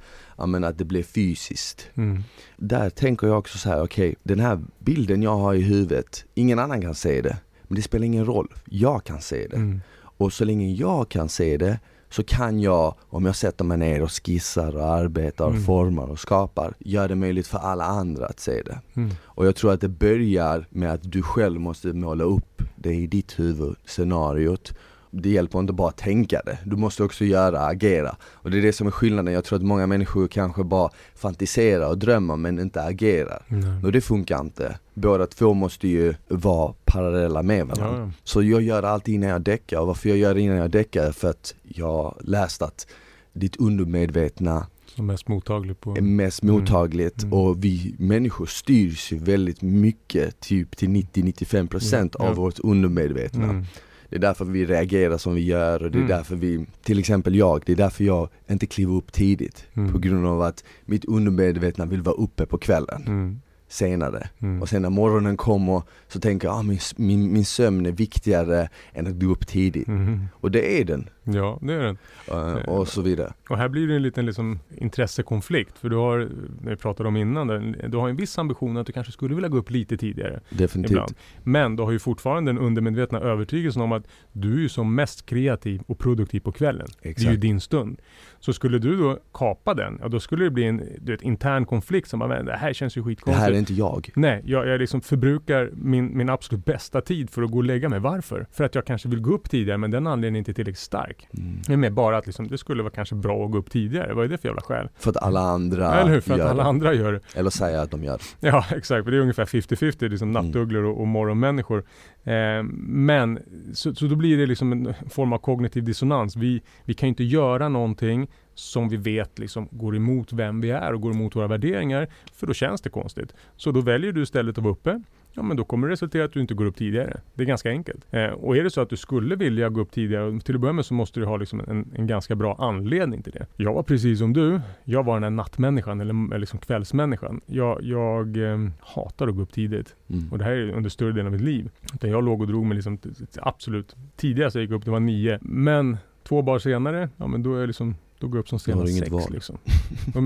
Men att det blev fysiskt. Mm. Där tänker jag också så här: okej den här bilden jag har i huvudet, ingen annan kan se det. Men det spelar ingen roll, jag kan se det. Mm. Och så länge jag kan se det så kan jag, om jag sätter mig ner och skissar och arbetar och Mm. formar och skapar, göra det möjligt för alla andra att se det. Mm. Och jag tror att det börjar med att du själv måste måla upp det i ditt huvud, scenariot. Det hjälper inte bara att tänka det, du måste också göra, agera. Och det är det som är skillnaden, jag tror att många människor kanske bara fantiserar och drömmer men inte agerar. Nej. Och det funkar inte. Båda två måste ju vara parallella med varandra. Ja. Så jag gör alltid innan jag däckar och varför jag gör det innan jag däckar är för att jag läst att ditt undermedvetna Som mest mottaglig på... är mest Mm. mottagligt Mm. och vi människor styrs ju väldigt mycket, typ till 90-95% Ja, av ja. vårt undermedvetna. Det är därför vi reagerar som vi gör och det är Mm. därför vi, till exempel jag, det är därför jag inte kliver upp tidigt. Mm. På grund av att mitt undermedvetna vill vara uppe på kvällen, Mm. senare. Mm. Och sen när morgonen kommer så tänker jag, ah, min, min, min sömn är viktigare än att gå upp tidigt. Mm. Och det är den. Ja, det är den. eh, och så vidare. Och här blir det en liten liksom, intressekonflikt. För du har, när vi pratade om innan, där, du har en viss ambition att du kanske skulle vilja gå upp lite tidigare. Definitivt. Ibland. Men du har ju fortfarande den undermedvetna övertygelsen om att du är som mest kreativ och produktiv på kvällen. Det är ju Exakt. din stund. Så skulle du då kapa den, ja då skulle det bli en du vet, intern konflikt som bara, "Men det här känns ju Det skitkonstigt. här är inte jag. Nej, jag, jag liksom förbrukar min, min absolut bästa tid för att gå och lägga mig. Varför? För att jag kanske vill gå upp tidigare men den anledningen är inte tillräckligt stark. Mm. Det är mer bara att liksom, det skulle vara kanske bra att gå upp tidigare. Vad är det för jävla skäl? För att alla andra Eller hur? För att alla det. andra gör det. Eller säger att de gör det. Ja, exakt. För det är ungefär 50-50, liksom Mm. nattugglor och, och morgonmänniskor. Eh, men, så, så då blir det liksom en form av kognitiv dissonans. Vi, vi kan inte göra någonting som vi vet liksom går emot vem vi är och går emot våra värderingar, för då känns det konstigt. Så då väljer du istället att vara uppe, ja men då kommer det resultera att du inte går upp tidigare. Det är ganska enkelt. Eh, och är det så att du skulle vilja gå upp tidigare, till att börja med så måste du ha liksom en, en ganska bra anledning till det. Jag var precis som du, jag var den här nattmänniskan eller, eller liksom kvällsmänniskan. Jag, jag eh, hatar att gå upp tidigt. Mm. Och det här är under större delen av mitt liv. Utan jag låg och drog mig liksom absolut tidigast jag gick upp, det var nio. Men två dagar senare, ja men då är jag liksom då går jag upp som senast sex. val. Liksom.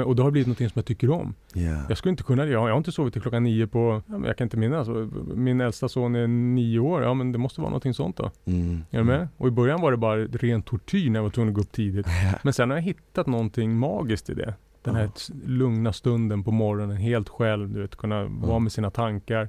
Och, det har blivit något som jag tycker om. Ja. Jag skulle inte kunna det. Jag jag har inte sovit till klockan nio på, jag kan inte minnas. Min äldsta son är nio år. Ja men det måste vara någonting sånt då. Mm. Är du med? Och i början var det bara ren tortyr när jag var tvungen att gå upp tidigt. Men sen har jag hittat någonting magiskt i det. Den här s- lugna stunden på morgonen, helt själv, du vet, kunna vara med sina tankar.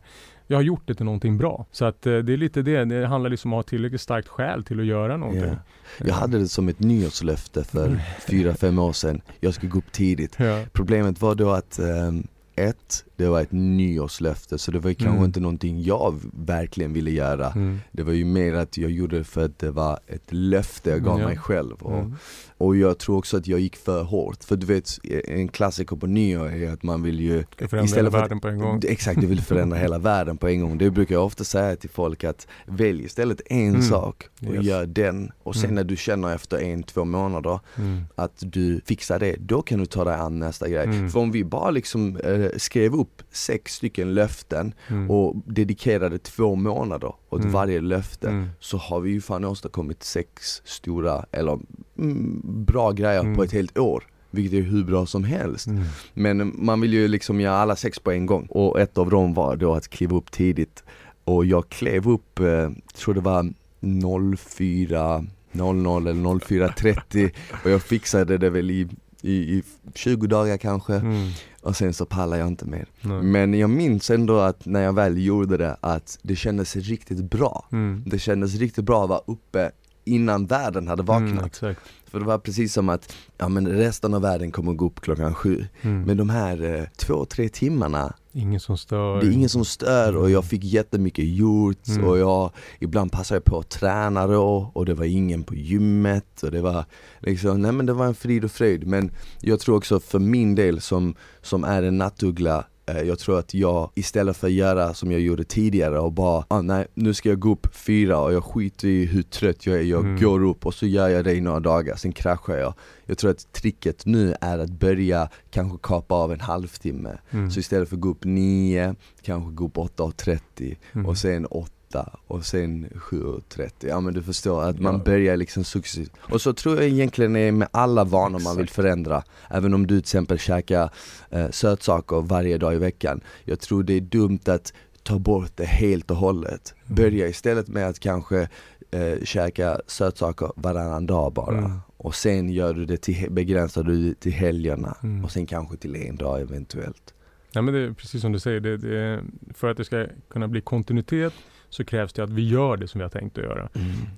Jag har gjort det till någonting bra. Så att eh, det är lite det, det handlar liksom om att ha tillräckligt starkt skäl till att göra någonting. Ja. Jag hade det som ett nyårslöfte för fyra, fem år sedan. Jag skulle gå upp tidigt. Ja. Problemet var då att ehm, ett, det var ett nyårslöfte så det var kanske Mm. inte någonting jag verkligen ville göra. Mm. Det var ju mer att jag gjorde det för att det var ett löfte jag gav Ja. mig själv. Och, Mm. och jag tror också att jag gick för hårt. För du vet, en klassiker på nyår är att man vill ju Ska förändra hela för att- världen på en gång. Exakt, du vill förändra hela världen på en gång. Det brukar jag ofta säga till folk att välj istället en Mm. sak och Yes. gör den. Och sen Mm. när du känner efter en, två månader Mm. att du fixar det, då kan du ta dig an nästa grej. För om vi bara liksom eh, skrev upp sex stycken löften Mm. och dedikerade två månader åt Mm. varje löfte Mm. så har vi ju fan åstadkommit sex stora, eller mm, bra grejer Mm. på ett helt år. Vilket är hur bra som helst. Mm. Men man vill ju liksom göra alla sex på en gång och ett av dem var då att kliva upp tidigt. Och jag klev upp, eh, tror det var 04.00 eller 04.30 och jag fixade det väl i, i, i 20 dagar kanske Mm. och sen så pallade jag inte mer. Nej. Men jag minns ändå att när jag väl gjorde det att det kändes riktigt bra. Mm. Det kändes riktigt bra att vara uppe innan världen hade vaknat. Mm, För det var precis som att, ja men resten av världen kommer gå upp klockan sju. mm. Men de här eh, två, tre timmarna, Ingen som stör. det är ingen som stör och jag fick jättemycket gjort Mm. och jag, ibland passade jag på att träna då och det var ingen på gymmet och det var liksom, nej men det var en frid och fröjd. Men jag tror också för min del som, som är en nattuggla jag tror att jag istället för att göra som jag gjorde tidigare och bara, ah, nej nu ska jag gå upp fyra och jag skiter i hur trött jag är, jag Mm. går upp och så gör jag det i några dagar, sen kraschar jag. Jag tror att tricket nu är att börja kanske kapa av en halvtimme. Mm. Så istället för att gå upp 9, kanske gå upp 8.30 Mm. och sen 8 och sen 7.30. Ja men du förstår, att man Ja. börjar liksom successivt. Och så tror jag egentligen är med alla vanor man vill förändra. Även om du till exempel käkar eh, sötsaker varje dag i veckan. Jag tror det är dumt att ta bort det helt och hållet. Mm. Börja istället med att kanske eh, käka sötsaker varannan dag bara. Mm. Och sen gör du det till, begränsar du det till helgerna. Mm. Och sen kanske till en dag eventuellt. Nej, men det är precis som du säger, det, det, för att det ska kunna bli kontinuitet så krävs det att vi gör det som vi har tänkt att göra.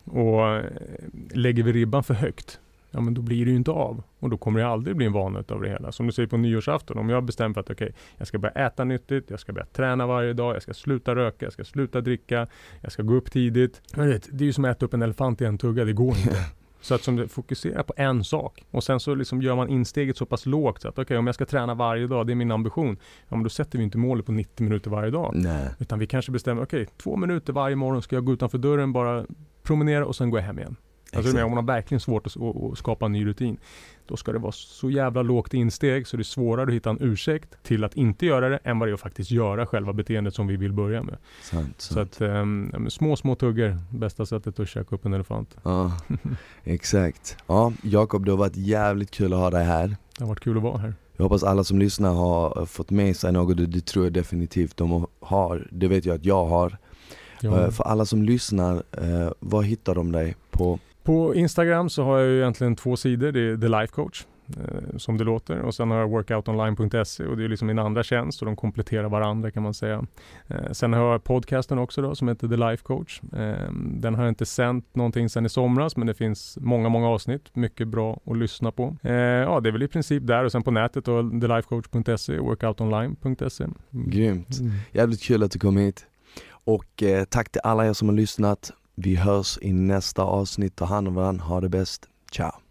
Och eh, lägger vi ribban för högt, ja men då blir det ju inte av. Och då kommer det aldrig bli en vana av det hela. Som du säger på nyårsafton, om jag bestämmer för att okej, jag ska börja äta nyttigt, jag ska börja träna varje dag, jag ska sluta röka, jag ska sluta dricka, jag ska gå upp tidigt. Men vet, det är ju som att äta upp en elefant i en tugga, det går inte. Så att som det fokuserar på en sak och sen så liksom gör man insteget så pass lågt så att okej om jag ska träna varje dag, det är min ambition. Ja men då sätter vi inte målet på 90 minuter varje dag. Nej. Utan vi kanske bestämmer, okej två minuter varje morgon ska jag gå utanför dörren, bara promenera och sen går jag hem igen. Alltså om man har verkligen svårt att, att, skapa en ny rutin, då ska det vara så jävla lågt insteg så det är svårare att hitta en ursäkt till att inte göra det än vad det är att faktiskt göra själva beteendet som vi vill börja med. Sant, Så sant. att um, små, små tuggor, bästa sättet att käka upp en elefant. Ja, exakt. Ja, Jakob det har varit jävligt kul att ha dig här. Det har varit kul att vara här. Jag hoppas alla som lyssnar har fått med sig något, det, det tror jag definitivt de har. Det vet jag att jag har. Ja. Eh, För alla som lyssnar, eh, var hittar de dig på? På Instagram så har jag ju egentligen två sidor. Det är The Life Coach eh, som det låter och sen har jag workoutonline.se och det är liksom min andra tjänst och de kompletterar varandra kan man säga. Eh, sen har jag podcasten också då som heter The Life Coach. Eh, den har jag inte sänt någonting sedan i somras men det finns många, många avsnitt. Mycket bra att lyssna på. Eh, ja, det är väl i princip där och sen på nätet då thelifecoach.se och workoutonline.se. Grymt. Mm. Jävligt kul att du kom hit. Och eh, tack till alla er som har lyssnat. Vi hörs i nästa avsnitt. Ta hand om varandra, ha det bäst. Ciao.